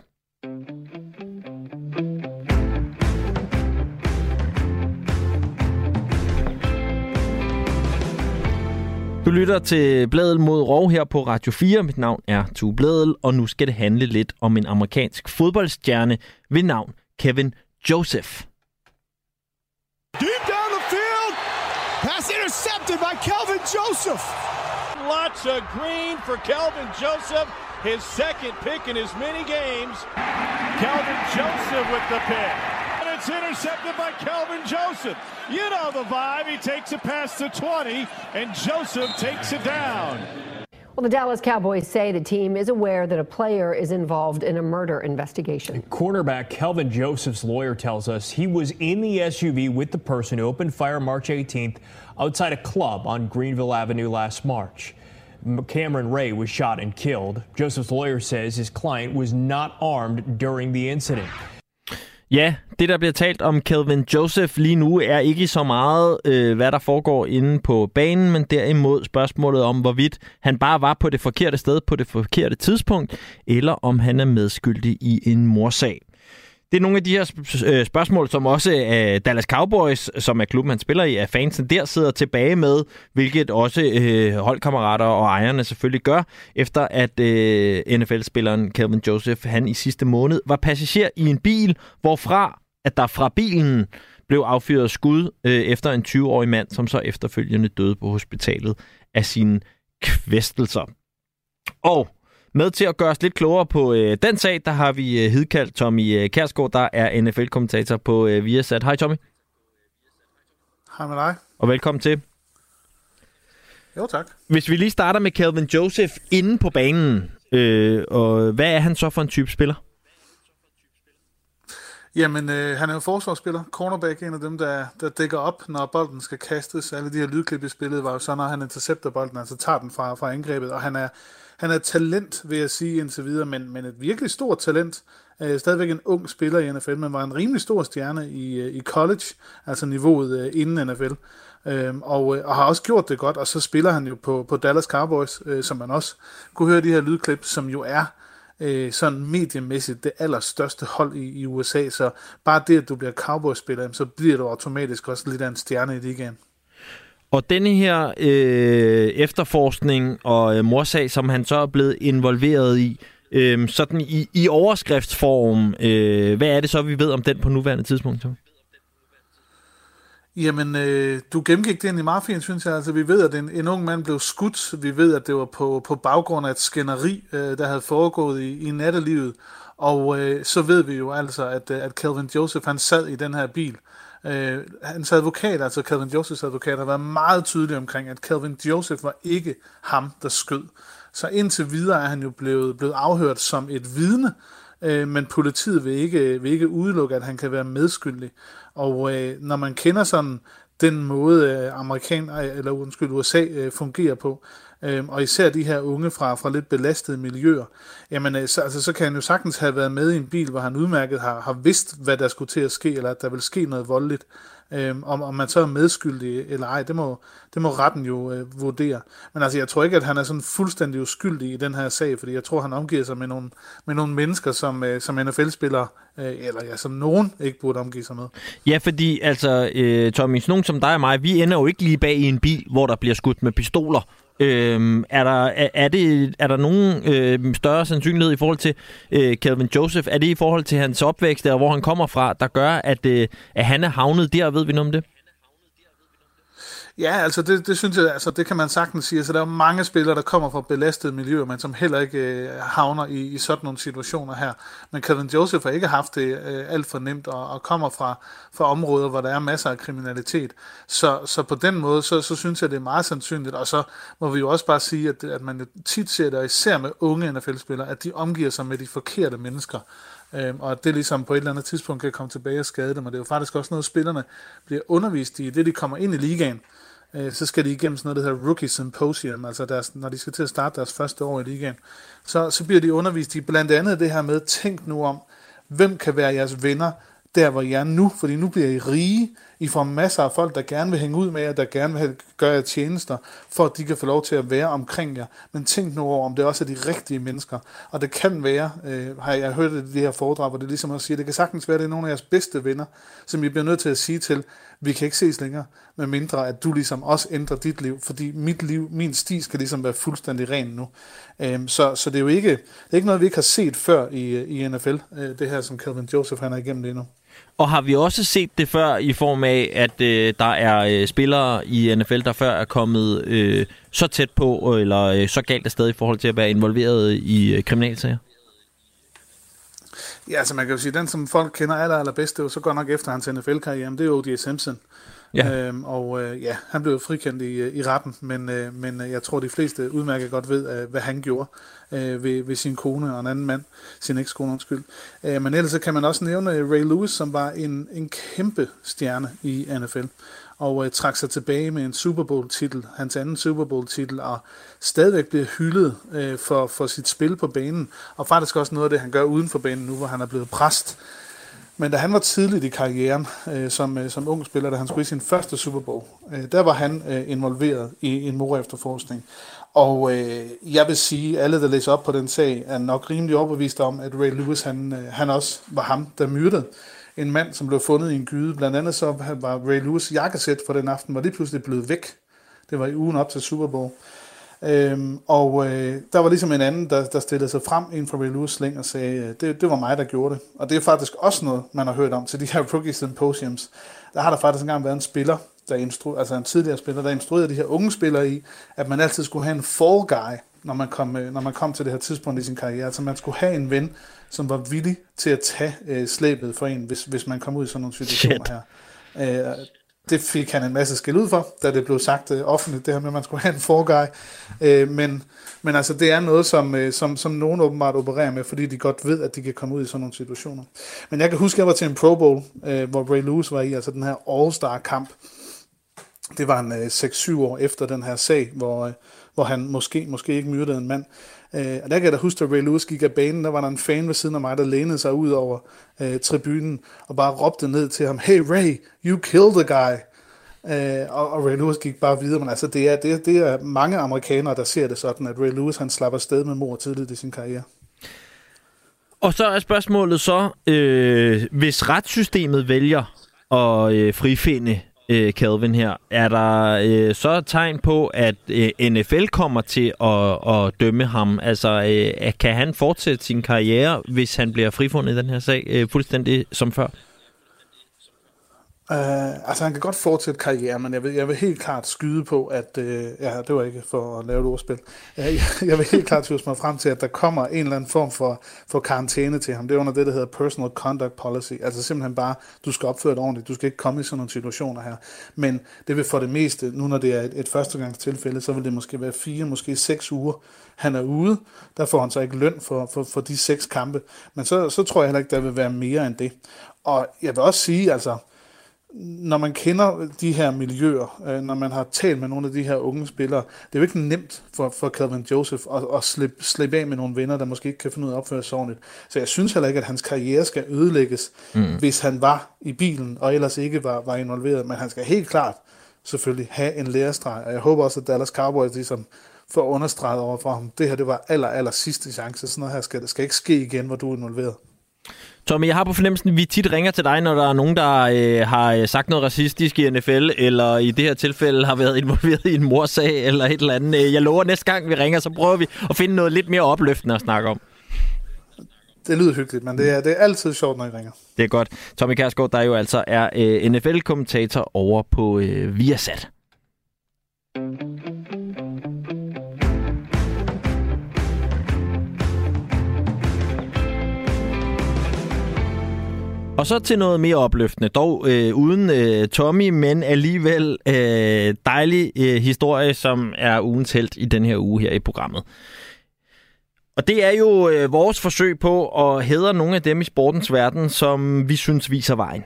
Du lytter til Bladel mod Rov her på Radio 4. Mit navn er Tue Bladel, og nu skal det handle lidt om en amerikansk fodboldstjerne ved navn Kevin Joseph. Intercepted by Kelvin Joseph. Lots of green for Kelvin Joseph, his second pick in as many games. Kelvin Joseph with the pick. And it's intercepted by Kelvin Joseph. You know the vibe. He takes it past the 20, and Joseph takes it down. Well, the Dallas Cowboys say the team is aware that a player is involved in a murder investigation. Cornerback Kelvin Joseph's lawyer tells us he was in the SUV with the person who opened fire March 18th outside a club on Greenville Avenue last March. Cameron Ray was shot and killed. Joseph's lawyer says his client was not armed during the incident. Ja, det der bliver talt om Kelvin Joseph lige nu er ikke så meget, øh, hvad der foregår inde på banen, men derimod spørgsmålet om, hvorvidt han bare var på det forkerte sted på det forkerte tidspunkt, eller om han er medskyldig i en morsag. Det er nogle af de her øh, spørgsmål, som også øh, Dallas Cowboys, som er klubben, han spiller i, er fansen der sidder tilbage med, hvilket også øh, holdkammerater og ejerne selvfølgelig gør, efter at øh, NFL-spilleren Calvin Joseph, han i sidste måned var passager i en bil, hvorfra at der fra bilen blev affyret skud øh, efter en 20-årig mand, som så efterfølgende døde på hospitalet af sine kvæstelser. Og med til at gøre os lidt klogere på øh, den sag, der har vi øh, hidkaldt Tommy øh, Kærsgaard, der er NFL-kommentator på øh, Viasat. Hej Tommy. Hej med dig. Og velkommen til. Jo, tak. Hvis vi lige starter med Calvin Joseph inde på banen, øh, og hvad er han så for en type spiller? Jamen, øh, han er jo forsvarsspiller, cornerback, en af dem, der, der dækker op, når bolden skal kastes. Alle de her lydklip i spillet var jo så, når han intercepter bolden, altså tager den fra, fra angrebet, og han er, han er talent, vil jeg sige indtil videre, men, men et virkelig stort talent. Øh, stadigvæk en ung spiller i NFL, men var en rimelig stor stjerne i, øh, i college, altså niveauet øh, inden NFL. Øhm, og, øh, og har også gjort det godt, og så spiller han jo på, på Dallas Cowboys, øh, som man også kunne høre de her lydklip, som jo er øh, sådan mediemæssigt det allerstørste hold i, i USA, så bare det, at du bliver Cowboys-spiller, så bliver du automatisk også lidt af en stjerne i ligaen. Og denne her øh, efterforskning og øh, morsag, som han så er blevet involveret i, øh, sådan i, i overskriftsform, øh, hvad er det så, vi ved om den på nuværende tidspunkt? Så? Jamen, øh, du gennemgik det ind i mafien, synes jeg. Altså, vi ved, at en, en ung mand blev skudt. Vi ved, at det var på, på baggrund af et skænderi, øh, der havde foregået i, i nattelivet. Og øh, så ved vi jo altså, at, øh, at Calvin Joseph, han sad i den her bil. Øh, hans advokat, altså Calvin Josephs advokat, har været meget tydelig omkring, at Calvin Joseph var ikke ham, der skød. Så indtil videre er han jo blevet, blevet afhørt som et vidne, øh, men politiet vil ikke, vil ikke udelukke, at han kan være medskyldig. Og øh, når man kender sådan den måde, øh, amerikan, eller undskyld, USA øh, fungerer på, øh, og især de her unge fra, fra lidt belastede miljøer, jamen øh, så, altså, så kan han jo sagtens have været med i en bil, hvor han udmærket har, har vidst, hvad der skulle til at ske, eller at der vil ske noget voldeligt. Øhm, om, om man så er medskyldig eller ej, det må, det må retten jo øh, vurdere. Men altså, jeg tror ikke, at han er sådan fuldstændig uskyldig i den her sag, fordi jeg tror, han omgiver sig med nogle, med nogle mennesker, som, øh, som NFL-spillere, øh, eller ja, som nogen ikke burde omgive sig med. Ja, fordi altså, øh, Tommy, nogen som dig og mig, vi ender jo ikke lige bag i en bil, hvor der bliver skudt med pistoler. Øhm, er, der, er, er, det, er der nogen øh, større sandsynlighed i forhold til øh, Calvin Joseph? Er det i forhold til hans opvækst, og hvor han kommer fra, der gør, at, øh, at han er havnet der? Ved vi noget om det? Ja, altså det, det synes jeg, altså det kan man sagtens sige. Altså der er mange spillere, der kommer fra belastede miljøer, men som heller ikke øh, havner i, i sådan nogle situationer her. Men Kevin Joseph har ikke haft det øh, alt for nemt, og, og kommer fra, fra områder, hvor der er masser af kriminalitet. Så, så på den måde, så, så synes jeg, det er meget sandsynligt. Og så må vi jo også bare sige, at, at man tit ser det, især med unge NFL-spillere, at de omgiver sig med de forkerte mennesker. Øhm, og at det ligesom på et eller andet tidspunkt kan komme tilbage og skade dem. Og det er jo faktisk også noget, spillerne bliver undervist i. Det, de kommer ind i ligaen, øh, så skal de igennem sådan noget, der hedder Rookie Symposium, altså deres, når de skal til at starte deres første år i ligaen. Så, så bliver de undervist i blandt andet det her med, tænk nu om, hvem kan være jeres venner, der hvor I er nu, fordi nu bliver I rige, i får masser af folk, der gerne vil hænge ud med jer, der gerne vil gøre jer tjenester, for at de kan få lov til at være omkring jer. Men tænk nu over, om det også er de rigtige mennesker. Og det kan være, øh, har jeg hørt det, det her foredrag, hvor det ligesom også siger, det kan sagtens være, at det er nogle af jeres bedste venner, som I bliver nødt til at sige til, vi kan ikke ses længere, med mindre at du ligesom også ændrer dit liv, fordi mit liv, min sti skal ligesom være fuldstændig ren nu. Øhm, så, så det er jo ikke, det er ikke noget, vi ikke har set før i, øh, i NFL, øh, det her, som Calvin Joseph han er igennem det nu. Og har vi også set det før i form af, at øh, der er øh, spillere i NFL, der før er kommet øh, så tæt på, eller øh, så galt afsted i forhold til at være involveret i øh, kriminalsager? Ja, altså man kan jo sige, den som folk kender aller, allerbedst, det var så godt nok efter hans NFL-karriere, det er O.J. Simpson. Ja. Øhm, og øh, ja, han blev frikendt i, øh, i retten, men, øh, men øh, jeg tror, de fleste udmærket godt ved, øh, hvad han gjorde øh, ved, ved sin kone og en anden mand, sin ekskone, undskyld. Øh, men ellers så kan man også nævne øh, Ray Lewis, som var en, en kæmpe stjerne i NFL og øh, trak sig tilbage med en Super Bowl-titel, hans anden Super Bowl-titel, og stadigvæk bliver hyldet øh, for, for sit spil på banen, og faktisk også noget af det, han gør uden for banen nu, hvor han er blevet præst. Men da han var tidligt i karrieren øh, som, øh, som ung spiller, da han skulle i sin første Super Bowl, øh, der var han øh, involveret i en mor efterforskning. Og øh, jeg vil sige, at alle, der læser op på den sag, er nok rimelig overbevist om, at Ray Lewis, han, øh, han også var ham, der myrdede en mand, som blev fundet i en gyde. Blandt andet så var Ray Lewis jakkesæt for den aften, var lige pludselig blevet væk. Det var i ugen op til Super Bowl. Øhm, og øh, der var ligesom en anden, der, der stillede sig frem inden for Ray længe og sagde, øh, det, det var mig, der gjorde det. Og det er faktisk også noget, man har hørt om til de her rookie symposiums. Der har der faktisk engang været en spiller, der instru- altså en tidligere spiller, der instruerede de her unge spillere i, at man altid skulle have en fall guy, når man kom, øh, når man kom til det her tidspunkt i sin karriere. Altså man skulle have en ven, som var villig til at tage øh, slæbet for en, hvis, hvis man kom ud i sådan nogle situationer Shit. her. Øh, det fik han en masse skæld ud for, da det blev sagt øh, offentligt, det her med, at man skulle have en forguy. Øh, men, men altså, det er noget, som, øh, som, som nogen åbenbart opererer med, fordi de godt ved, at de kan komme ud i sådan nogle situationer. Men jeg kan huske, at jeg var til en Pro Bowl, øh, hvor Ray Lewis var i, altså den her All-Star-kamp. Det var en øh, 6-7 år efter den her sag, hvor, øh, hvor han måske, måske ikke myrdede en mand. Øh, og der kan jeg da huske, at Ray Lewis gik af banen, der var der en fan ved siden af mig, der lænede sig ud over øh, tribunen og bare råbte ned til ham, Hey Ray, you killed the guy. Øh, og, og Ray Lewis gik bare videre, men altså det er, det, er, det er mange amerikanere, der ser det sådan, at Ray Lewis han slapper sted med mor tidligt i sin karriere. Og så er spørgsmålet så, øh, hvis retssystemet vælger at øh, frifinde øh, Calvin her. Er der øh, så tegn på, at øh, NFL kommer til at, at dømme ham? Altså, øh, kan han fortsætte sin karriere, hvis han bliver frifundet i den her sag, øh, fuldstændig som før? Uh, altså han kan godt fortsætte karrieren, men jeg vil, jeg vil helt klart skyde på, at, uh, ja, det var ikke for at lave et ordspil, uh, jeg, jeg vil helt klart tyde mig frem til, at der kommer en eller anden form for, for karantæne til ham. Det er under det, der hedder Personal Conduct Policy. Altså simpelthen bare, du skal opføre det ordentligt, du skal ikke komme i sådan nogle situationer her. Men det vil for det meste, nu når det er et, et førstegangstilfælde, så vil det måske være fire, måske seks uger, han er ude. Der får han så ikke løn for, for, for de seks kampe. Men så, så tror jeg heller ikke, der vil være mere end det. Og jeg vil også sige, altså, når man kender de her miljøer, øh, når man har talt med nogle af de her unge spillere, det er jo ikke nemt for, for Calvin Joseph at, at slippe, slippe af med nogle venner, der måske ikke kan finde ud af at opføre sig ordentligt. Så jeg synes heller ikke, at hans karriere skal ødelægges, mm. hvis han var i bilen, og ellers ikke var, var involveret. Men han skal helt klart selvfølgelig have en lærestreg, og jeg håber også, at Dallas Cowboys ligesom får understreget over for ham, det her det var aller, aller sidste chance. Sådan noget her skal, det skal ikke ske igen, hvor du er involveret. Tommy, jeg har på fornemmelsen, at vi tit ringer til dig, når der er nogen, der øh, har øh, sagt noget racistisk i NFL, eller i det her tilfælde har været involveret i en morsag, eller et eller andet. Øh, jeg lover, at næste gang vi ringer, så prøver vi at finde noget lidt mere opløftende at snakke om. Det lyder hyggeligt, men det er, det er altid sjovt, når I ringer. Det er godt. Tommy Kærsgaard, der jo altså er øh, NFL-kommentator over på øh, Viasat. Og så til noget mere opløftende, dog øh, uden øh, Tommy, men alligevel øh, dejlig øh, historie, som er ugens held i den her uge her i programmet. Og det er jo øh, vores forsøg på at hædre nogle af dem i sportens verden, som vi synes viser vejen.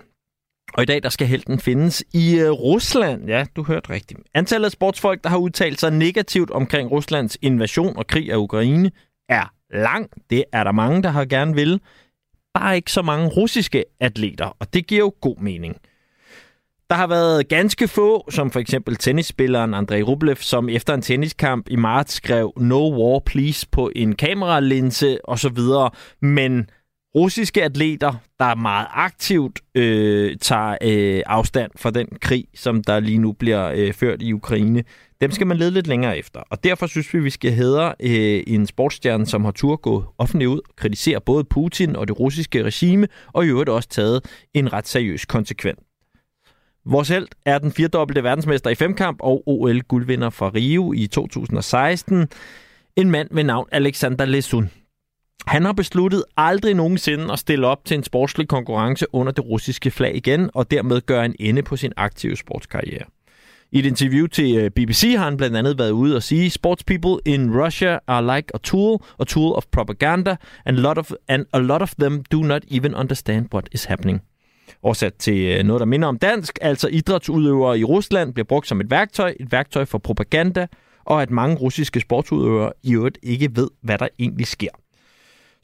Og i dag der skal helten findes i øh, Rusland. Ja, du hørte rigtigt. Antallet af sportsfolk, der har udtalt sig negativt omkring Ruslands invasion og krig af Ukraine, er lang. Det er der mange, der har gerne vil bare ikke så mange russiske atleter, og det giver jo god mening. Der har været ganske få, som for eksempel tennisspilleren Andrei Rublev, som efter en tenniskamp i marts skrev No War Please på en kameralinse osv., men russiske atleter, der meget aktivt øh, tager øh, afstand fra den krig, som der lige nu bliver øh, ført i Ukraine, dem skal man lede lidt længere efter. Og derfor synes vi, vi skal hedre øh, en sportsstjerne, som har tur gå offentligt ud og kritisere både Putin og det russiske regime, og i øvrigt også taget en ret seriøs konsekvent. Vores held er den firedobbelte verdensmester i femkamp og OL-guldvinder fra Rio i 2016. En mand ved navn Alexander Lesun. Han har besluttet aldrig nogensinde at stille op til en sportslig konkurrence under det russiske flag igen, og dermed gøre en ende på sin aktive sportskarriere. I et interview til øh, BBC har han blandt andet været ude og sige, Sports people in Russia are like a tool, a tool of propaganda, and a lot of, and a lot of them do not even understand what is happening. Oversat til øh, noget, der minder om dansk, altså idrætsudøvere i Rusland bliver brugt som et værktøj, et værktøj for propaganda, og at mange russiske sportsudøvere i øvrigt ikke ved, hvad der egentlig sker.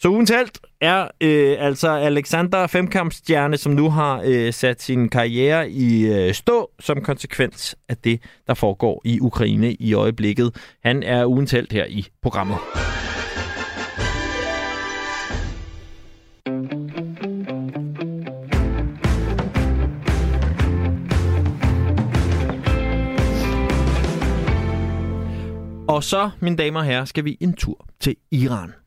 Så ugens held er øh, altså Alexander Femkampstjerne, som nu har øh, sat sin karriere i øh, stå som konsekvens af det, der foregår i Ukraine i øjeblikket. Han er ugens held her i programmet. Og så, mine damer og herrer, skal vi en tur til Iran.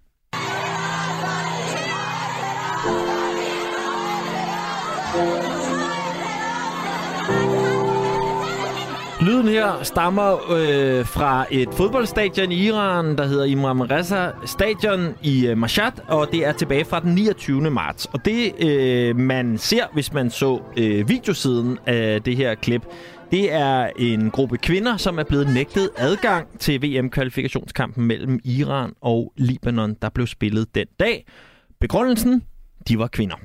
Lyden her stammer øh, fra et fodboldstadion i Iran, der hedder Imam Reza Stadion i øh, Mashhad, og det er tilbage fra den 29. marts. Og det, øh, man ser, hvis man så øh, videosiden af det her klip, det er en gruppe kvinder, som er blevet nægtet adgang til VM-kvalifikationskampen mellem Iran og Libanon, der blev spillet den dag. Begrundelsen? De var kvinder.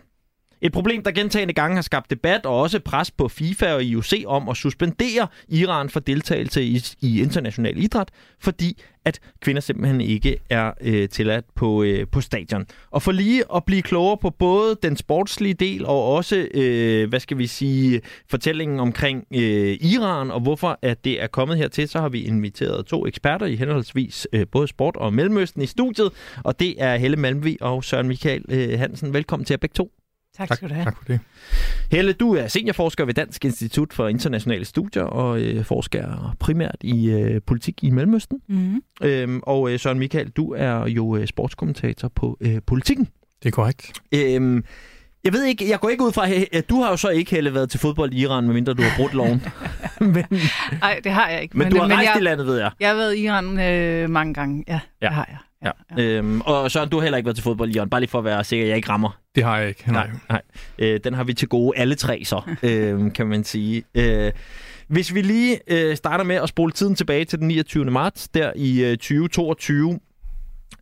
Et problem, der gentagende gange har skabt debat og også pres på FIFA og IOC om at suspendere Iran for deltagelse i, i international idræt, fordi at kvinder simpelthen ikke er øh, tilladt på, øh, på stadion. Og for lige at blive klogere på både den sportslige del og også, øh, hvad skal vi sige, fortællingen omkring øh, Iran og hvorfor at det er kommet hertil, så har vi inviteret to eksperter i henholdsvis øh, både sport og Mellemøsten i studiet, og det er Helle Malmvi og Søren Michael øh, Hansen. Velkommen til jer begge to. Tak, tak skal du have. Tak for det. Helle, du er seniorforsker ved Dansk Institut for Internationale Studier og øh, forsker primært i øh, politik i Mellemøsten. Mm-hmm. Øhm, og øh, Søren Michael, du er jo øh, sportskommentator på øh, Politikken. Det er korrekt. Øhm, jeg ved ikke, jeg går ikke ud fra, at du har jo så ikke heller været til fodbold i Iran, medmindre du har brudt loven. men, Nej, det har jeg ikke. Men, men du har men rejst jeg, i landet, ved jeg. Jeg har været i Iran øh, mange gange, ja, ja. det har jeg. Ja. Ja. Øhm, og Søren, du har heller ikke været til fodbold i Iran, bare lige for at være sikker, at jeg ikke rammer. Det har jeg ikke. Nej, nej. Øh, den har vi til gode alle tre så, øh, kan man sige. Øh, hvis vi lige øh, starter med at spole tiden tilbage til den 29. marts, der i øh, 2022,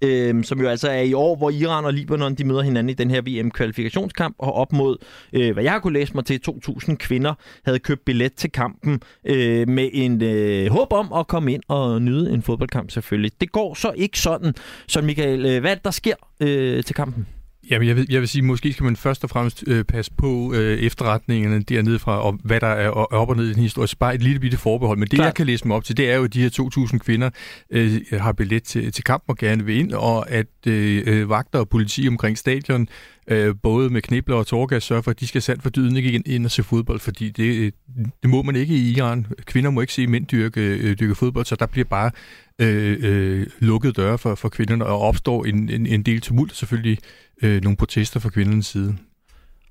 øh, som jo altså er i år, hvor Iran og Libanon de møder hinanden i den her VM-kvalifikationskamp, og op mod, øh, hvad jeg har kunne læse mig til, 2.000 kvinder havde købt billet til kampen øh, med en øh, håb om at komme ind og nyde en fodboldkamp selvfølgelig. Det går så ikke sådan. Så Michael, øh, hvad der sker øh, til kampen? Jamen, jeg vil, jeg vil sige, måske skal man først og fremmest øh, passe på øh, efterretningerne dernede fra, og hvad der er op og ned i den historie. Så bare et lille bitte forbehold. Men det, Klar. jeg kan læse mig op til, det er jo, at de her 2.000 kvinder øh, har billet til, til kamp og gerne vil ind, og at øh, øh, vagter og politi omkring stadion, øh, både med knibler og torgas, sørger for, at de skal sandt for dyden ikke ind, ind og se fodbold, fordi det, det må man ikke i Iran. Kvinder må ikke se mænd dyrke, øh, dyrke fodbold, så der bliver bare øh, øh, lukkede døre for, for kvinderne, og opstår en, en, en del tumult selvfølgelig øh, nogle protester fra kvindernes side.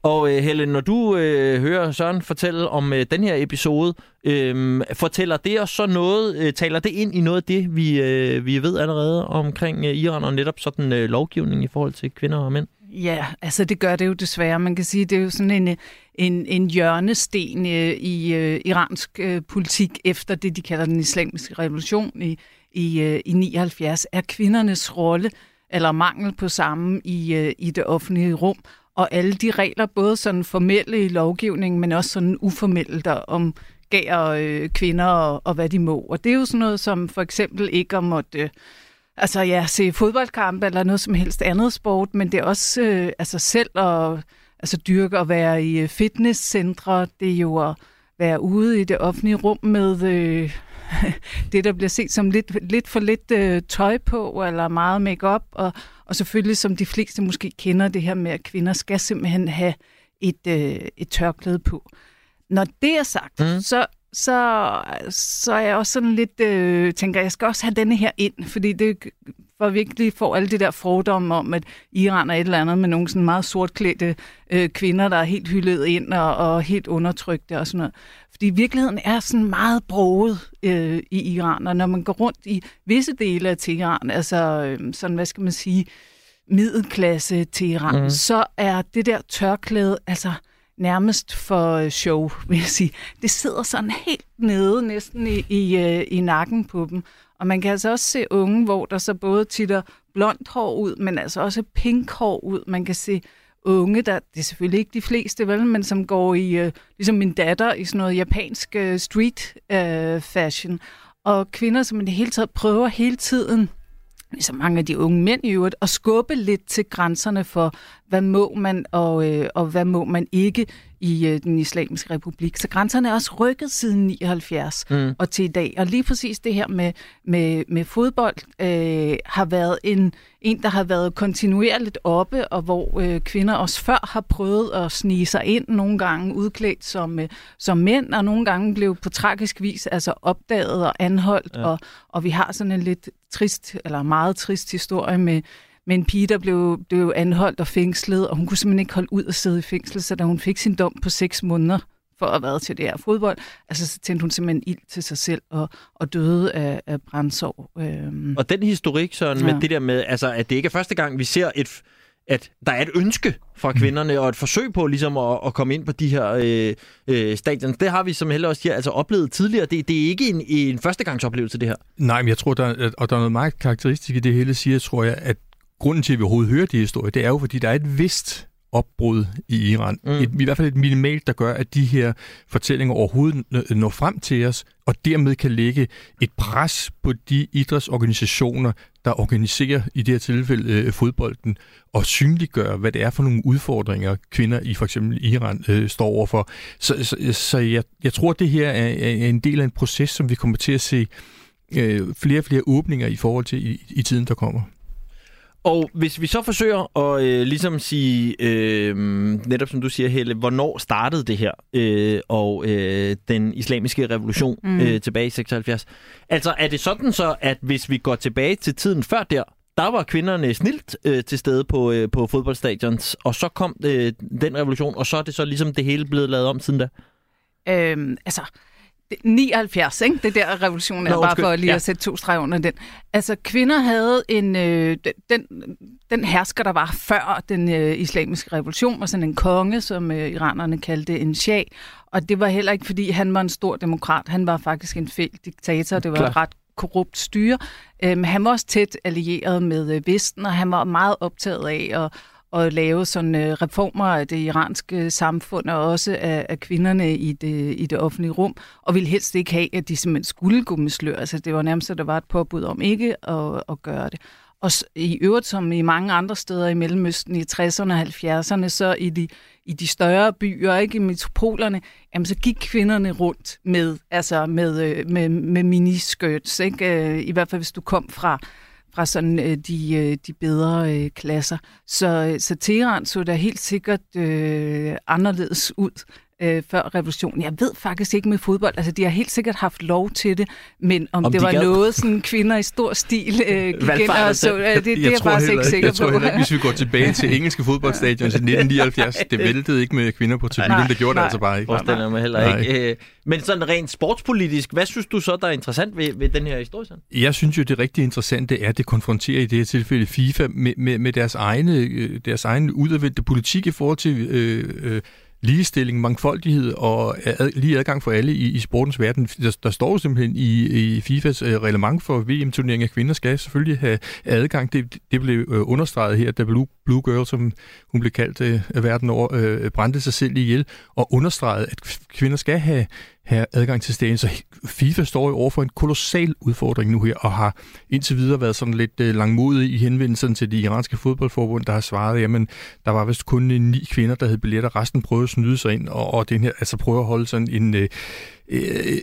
Og øh, Helle, når du øh, hører Søren fortælle om øh, den her episode, øh, fortæller det os så noget, øh, taler det ind i noget af det, vi, øh, vi ved allerede omkring øh, Iran og netop sådan øh, lovgivning i forhold til kvinder og mænd? Ja, altså det gør det jo desværre. Man kan sige, det er jo sådan en, en, en hjørnesten øh, i øh, iransk øh, politik efter det, de kalder den islamiske revolution i, i, øh, i 79, er kvindernes rolle eller mangel på samme i, øh, i det offentlige rum, og alle de regler, både sådan formelle i lovgivningen, men også sådan uformelle, der om gav øh, kvinder og, og hvad de må. Og det er jo sådan noget som for eksempel ikke at måtte øh, altså, ja, se fodboldkampe eller noget som helst andet sport, men det er også øh, altså selv at altså, dyrke at være i øh, fitnesscentre, det er jo at være ude i det offentlige rum med øh, det, der bliver set som lidt, lidt for lidt øh, tøj på, eller meget makeup og, og selvfølgelig, som de fleste måske kender, det her med, at kvinder skal simpelthen have et, øh, et tørklæde på. Når det er sagt, mm. så, så, så er jeg også sådan lidt, øh, tænker, jeg skal også have denne her ind, fordi det for virkelig får alle de der fordomme om, at Iran er et eller andet med nogle sådan meget sortklædte øh, kvinder, der er helt hyldet ind og, og helt undertrykte og sådan noget. Fordi virkeligheden er sådan meget broget øh, i Iran, og når man går rundt i visse dele af Teheran, altså øh, sådan, hvad skal man sige, middelklasse til Iran, mm. så er det der tørklæde altså nærmest for show, vil jeg sige. Det sidder sådan helt nede næsten i, i, øh, i nakken på dem. Og man kan altså også se unge, hvor der så både titter blondt hår ud, men altså også pink hår ud. Man kan se unge, der, det er selvfølgelig ikke de fleste, vel, men som går i, øh, ligesom min datter, i sådan noget japansk øh, street øh, fashion. Og kvinder, som i det hele taget prøver hele tiden ligesom mange af de unge mænd i øvrigt, at skubbe lidt til grænserne for, hvad må man og, øh, og hvad må man ikke i øh, den islamiske republik. Så grænserne er også rykket siden 79 mm. og til i dag. Og lige præcis det her med, med, med fodbold øh, har været en, en, der har været kontinuerligt oppe, og hvor øh, kvinder også før har prøvet at snige sig ind, nogle gange udklædt som, øh, som mænd, og nogle gange blev på tragisk vis altså opdaget og anholdt. Ja. Og, og vi har sådan en lidt trist, eller meget trist historie med med en pige, der blev, blev anholdt og fængslet, og hun kunne simpelthen ikke holde ud at sidde i fængsel, så da hun fik sin dom på seks måneder for at have været til det her fodbold, altså så tændte hun simpelthen ild til sig selv og, og døde af, af brændsår. Øhm. Og den historik, så ja. med det der med, altså, at det ikke er første gang, vi ser et at der er et ønske fra kvinderne og et forsøg på ligesom at, at komme ind på de her øh, øh, stadions. Det har vi som heller også siger, altså oplevet tidligere. Det, det er ikke en, en førstegangsoplevelse, det her. Nej, men jeg tror, der, og der er noget meget karakteristisk i det hele siger, tror jeg, at grunden til, at vi overhovedet hører de historier, det er jo, fordi der er et vist opbrud i Iran. Mm. Et, I hvert fald et minimalt, der gør, at de her fortællinger overhovedet når frem til os, og dermed kan lægge et pres på de idrætsorganisationer, der organiserer i det her tilfælde øh, fodbolden, og synliggøre, hvad det er for nogle udfordringer, kvinder i for eksempel Iran øh, står overfor. Så, så, så jeg, jeg tror, at det her er, er en del af en proces, som vi kommer til at se øh, flere og flere åbninger i forhold til i, i tiden, der kommer. Og hvis vi så forsøger at øh, ligesom sige, øh, netop som du siger, Helle, hvornår startede det her, øh, og øh, den islamiske revolution mm. øh, tilbage i 76. Altså er det sådan så, at hvis vi går tilbage til tiden før der, der var kvinderne snilt øh, til stede på, øh, på fodboldstadions, og så kom øh, den revolution, og så er det så ligesom det hele blevet lavet om siden da? Øhm, altså, 79, ikke? Det der revolution er, Nå, bare for lige ja. at sætte to streger under den. Altså, kvinder havde en... Øh, den, den hersker, der var før den øh, islamiske revolution, var sådan en konge, som øh, iranerne kaldte en shah. Og det var heller ikke, fordi han var en stor demokrat. Han var faktisk en fæld diktator. Det var Klar. et ret korrupt styre. Øhm, han var også tæt allieret med øh, Vesten, og han var meget optaget af at at lave sådan øh, reformer af det iranske samfund og også af, af kvinderne i det, i det offentlige rum, og ville helst ikke have, at de simpelthen skulle gå med slør. Altså det var nærmest, at der var et påbud om ikke at, at gøre det. Og i øvrigt, som i mange andre steder i Mellemøsten i 60'erne og 70'erne, så i de, i de større byer, ikke i metropolerne, jamen så gik kvinderne rundt med, altså med, øh, med, med miniskirts, ikke? Øh, I hvert fald hvis du kom fra, fra sådan øh, de, øh, de bedre øh, klasser. Så, øh, så Teheran så da helt sikkert øh, anderledes ud øh, før revolutionen. Jeg ved faktisk ikke med fodbold, altså de har helt sikkert haft lov til det, men om, om det de var gad... noget, sådan kvinder i stor stil øh, gik ind og så, øh, det, det er jeg faktisk ikke sikker jeg på. Jeg tror heller hvis vi går tilbage til engelske fodboldstadion i 1979, det væltede ikke med kvinder på tribunen, det gjorde nej, det altså bare ikke. Forestiller mig heller nej. ikke. Øh, men sådan rent sportspolitisk, hvad synes du så, der er interessant ved, ved den her historie? Jeg synes jo, det rigtig interessante er, at det konfronterer i det her tilfælde FIFA med, med, med deres egne, øh, deres egne udadvendte politik i forhold til øh, øh, ligestilling, mangfoldighed og ad, lige adgang for alle i, i sportens verden. Der, der står simpelthen i, i FIFAs øh, reglement for VM-turneringen, at kvinder skal selvfølgelig have adgang. Det, det blev øh, understreget her, da Blue, Blue Girl, som hun blev kaldt øh, verden over, øh, brændte sig selv ihjel, og understreget, at kvinder skal have have adgang til stadion. Så FIFA står jo over for en kolossal udfordring nu her, og har indtil videre været sådan lidt øh, langmodig i henvendelsen til det iranske fodboldforbund, der har svaret, jamen, der var vist kun ni kvinder, der havde billetter, resten prøvede at snyde sig ind, og, og den her, altså prøve at holde sådan en, øh,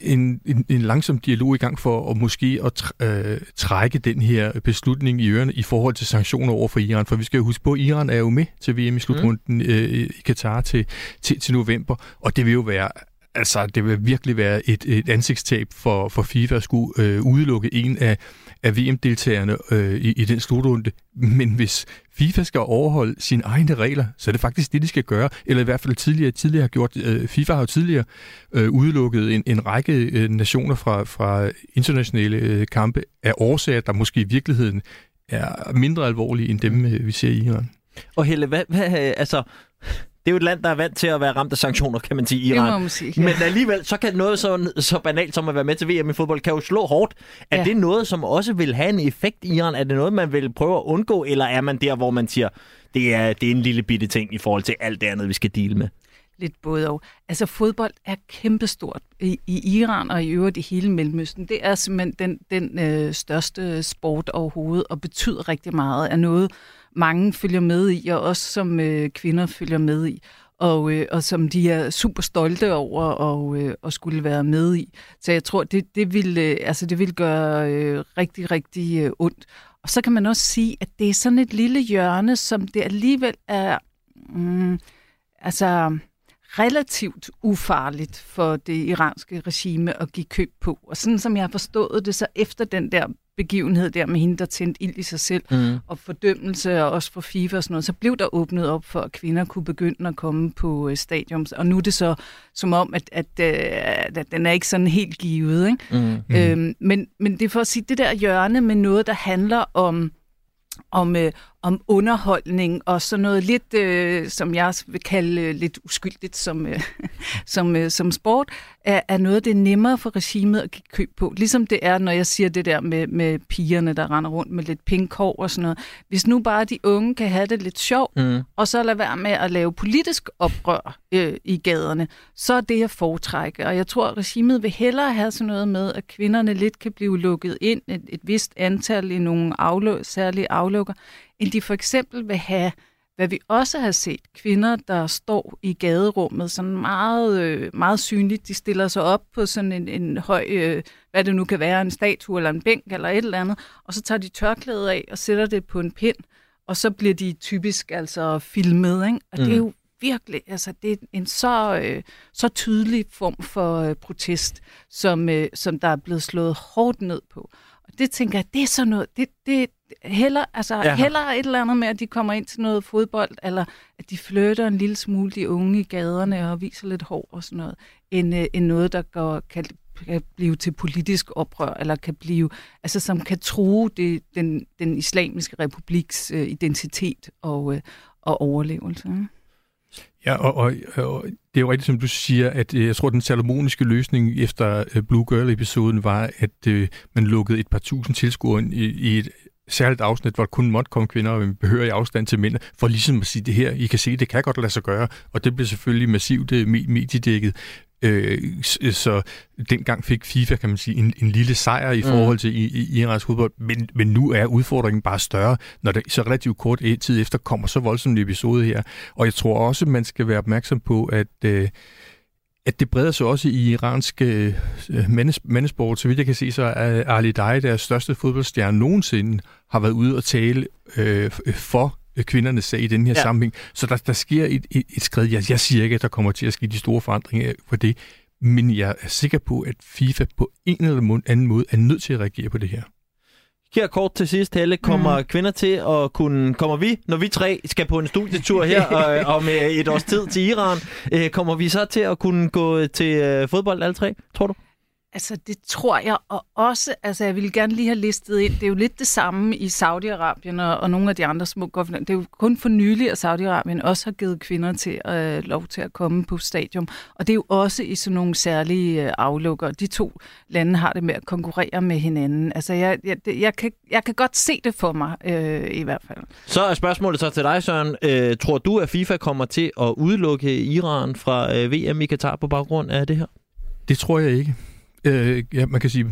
en, en, en langsom dialog i gang for at måske at øh, trække den her beslutning i ørerne i forhold til sanktioner over for Iran. For vi skal jo huske på, at Iran er jo med til VM i slutrunden mm. øh, i Katar til, til, til november, og det vil jo være altså, det vil virkelig være et, et ansigtstab for, for FIFA at skulle øh, udelukke en af, af VM-deltagerne øh, i, i den slutrunde. Men hvis FIFA skal overholde sine egne regler, så er det faktisk det, de skal gøre. Eller i hvert fald tidligere, tidligere har gjort. Øh, FIFA har jo tidligere øh, udelukket en, en række øh, nationer fra, fra internationale øh, kampe af årsager, der måske i virkeligheden er mindre alvorlige end dem, øh, vi ser i Iran. Og Helle, hvad, hvad, altså, det er jo et land, der er vant til at være ramt af sanktioner, kan man sige, Det Iran. må man sige, ja. Men alligevel, så kan noget så, så banalt som at være med til VM i fodbold, kan jo slå hårdt. Er Ja. det noget, som også vil have en effekt i Iran? Er det noget, man vil prøve at undgå, eller er man der, hvor man siger, det er, det er en lille bitte ting i forhold til alt det andet, vi skal dele med? Lidt både og. Altså fodbold er kæmpestort i, i Iran og i øvrigt i hele Mellemøsten. Det er simpelthen den, den øh, største sport overhovedet og betyder rigtig meget. Er noget, mange følger med i, og også som øh, kvinder følger med i. Og, øh, og som de er super stolte over og, øh, og skulle være med i. Så jeg tror, det, det, vil, øh, altså, det vil gøre øh, rigtig, rigtig øh, ondt. Og så kan man også sige, at det er sådan et lille hjørne, som det alligevel er... Mm, altså relativt ufarligt for det iranske regime at give køb på. Og sådan som jeg har forstået det, så efter den der begivenhed der med hende, der tændte ild i sig selv, Mm. og fordømmelse, og også for FIFA og sådan noget, så blev der åbnet op for, at kvinder kunne begynde at komme på øh, stadions. Og nu er det så som om, at, at, øh, at den er ikke sådan helt givet. Ikke? Mm. Øhm, men, men det er for at sige, det der hjørne med noget, der handler om om, øh, om underholdning og sådan noget lidt, øh, som jeg vil kalde øh, lidt uskyldigt som, øh, som, øh, som sport, er, er noget, det er nemmere for regimet at give køb på. Ligesom det er, når jeg siger det der med, med pigerne, der render rundt med lidt pink hår og sådan noget. Hvis nu bare de unge kan have det lidt sjovt, Mm. og så lade være med at lave politisk oprør øh, i gaderne, så er det at foretrække. Og jeg tror, at regimet vil hellere have sådan noget med, at kvinderne lidt kan blive lukket ind, et, et vist antal i nogle aflø- særlige aflukker, end de for eksempel vil have, hvad vi også har set, kvinder, der står i gaderummet sådan meget, øh, meget synligt. De stiller sig op på sådan en, en høj, øh, hvad det nu kan være, en statue eller en bænk eller et eller andet, og så tager de tørklædet af og sætter det på en pind, og så bliver de typisk altså filmet, ikke? Og mm. det er Mm. jo virkelig, altså det er en så, øh, så tydelig form for øh, protest, som, øh, som der er blevet slået hårdt ned på. Og det tænker jeg, det er sådan noget, det, det heller, altså, Ja. heller et eller andet med, at de kommer ind til noget fodbold, eller at de flytter en lille smule de unge i gaderne og viser lidt hår og sådan noget, end, øh, end noget, der går, kan, kan blive til politisk oprør, eller kan blive, altså som kan true det, den, den islamiske republiks øh, identitet og, øh, og overlevelse. Ja, og, og, og det er jo rigtigt, som du siger, at øh, jeg tror, den salomoniske løsning efter øh, Blue Girl-episoden var, at øh, man lukkede et par tusind tilskuere ind i, i et særligt afsnit, hvor der kun måtte komme kvinder og behørig afstand til mænd, for ligesom at sige det her, I kan se, det kan godt lade sig gøre, og det blev selvfølgelig massivt øh, mediedækket. Øh, så dengang fik FIFA, kan man sige, en, en lille sejr i Mm. forhold til i, i Irans fodbold, men, men nu er udfordringen bare større, når der så relativt kort tid efter kommer så voldsom en episode her. Og jeg tror også, man skal være opmærksom på, at øh, at det breder sig også i iransk øh, mandes, mandesport. Så vidt jeg kan se, så er Ali Dai, deres største fodboldstjerne nogensinde, har været ude og tale øh, for øh, kvindernes sag i den her Ja. sammenhæng. Så der, der sker et, et, et skridt. Jeg, jeg siger ikke, at der kommer til at ske de store forandringer på det, men jeg er sikker på, at FIFA på en eller anden måde er nødt til at reagere på det her. Her kort til sidst, Helle, kommer mm. kvinder til at kunne... Kommer vi, når vi tre skal på en studietur her og, om øh, et års tid til Iran, øh, kommer vi så til at kunne gå til øh, fodbold alle tre, tror du? Altså, det tror jeg, og også, altså, jeg ville gerne lige have listet ind, det er jo lidt det samme i Saudi-Arabien og, og nogle af de andre små governor. Det er jo kun for nylig, at Saudi-Arabien også har givet kvinder til øh, lov til at komme på stadion, og det er jo også i sådan nogle særlige øh, aflukker. De to lande har det med at konkurrere med hinanden. Altså, jeg, jeg, det- jeg, kan, jeg kan godt se det for mig, øh, i hvert fald. Så er spørgsmålet så til dig, Søren. Øh, tror du, at FIFA kommer til at udelukke Iran fra øh, VM i Katar på baggrund af det her? Det tror jeg ikke. Øh, ja, man kan sige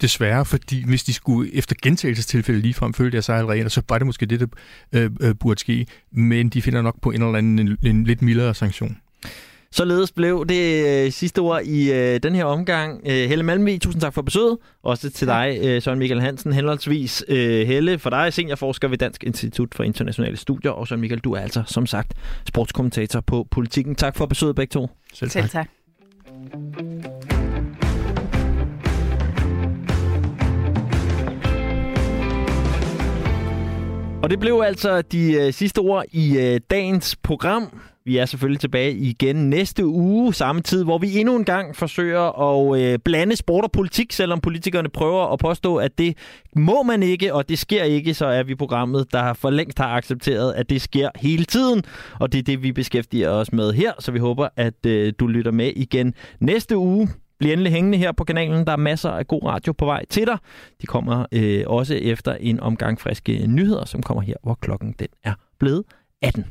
desværre, fordi hvis de skulle efter gentagelsestilfælde ligefrem følge deres eget regler, så var det måske det, der øh, øh, burde ske. Men de finder nok på en eller anden en, en lidt mildere sanktion. Således blev det øh, sidste ord i øh, den her omgang. Øh, Helle Malmvig, tusind tak for besøget. Også til dig, øh, Søren Michael Hansen, henholdsvis øh, Helle for dig, seniorforsker ved Dansk Institut for Internationale Studier, og Søren Michael, du er altså som sagt sportskommentator på Politikken. Tak for besøget begge to. Selv Selv tak. Og det blev altså de øh, sidste ord i øh, dagens program. Vi er selvfølgelig tilbage igen næste uge, samme tid, hvor vi endnu en gang forsøger at øh, blande sport og politik, selvom politikerne prøver at påstå, at det må man ikke, og det sker ikke, så er vi programmet, der for længst har accepteret, at det sker hele tiden, og det er det, vi beskæftiger os med her, så vi håber, at øh, du lytter med igen næste uge. Bliv endelig hængende her på kanalen. Der er masser af god radio på vej til dig. De kommer øh, også efter en omgang friske nyheder, som kommer her, hvor klokken den er blevet 18.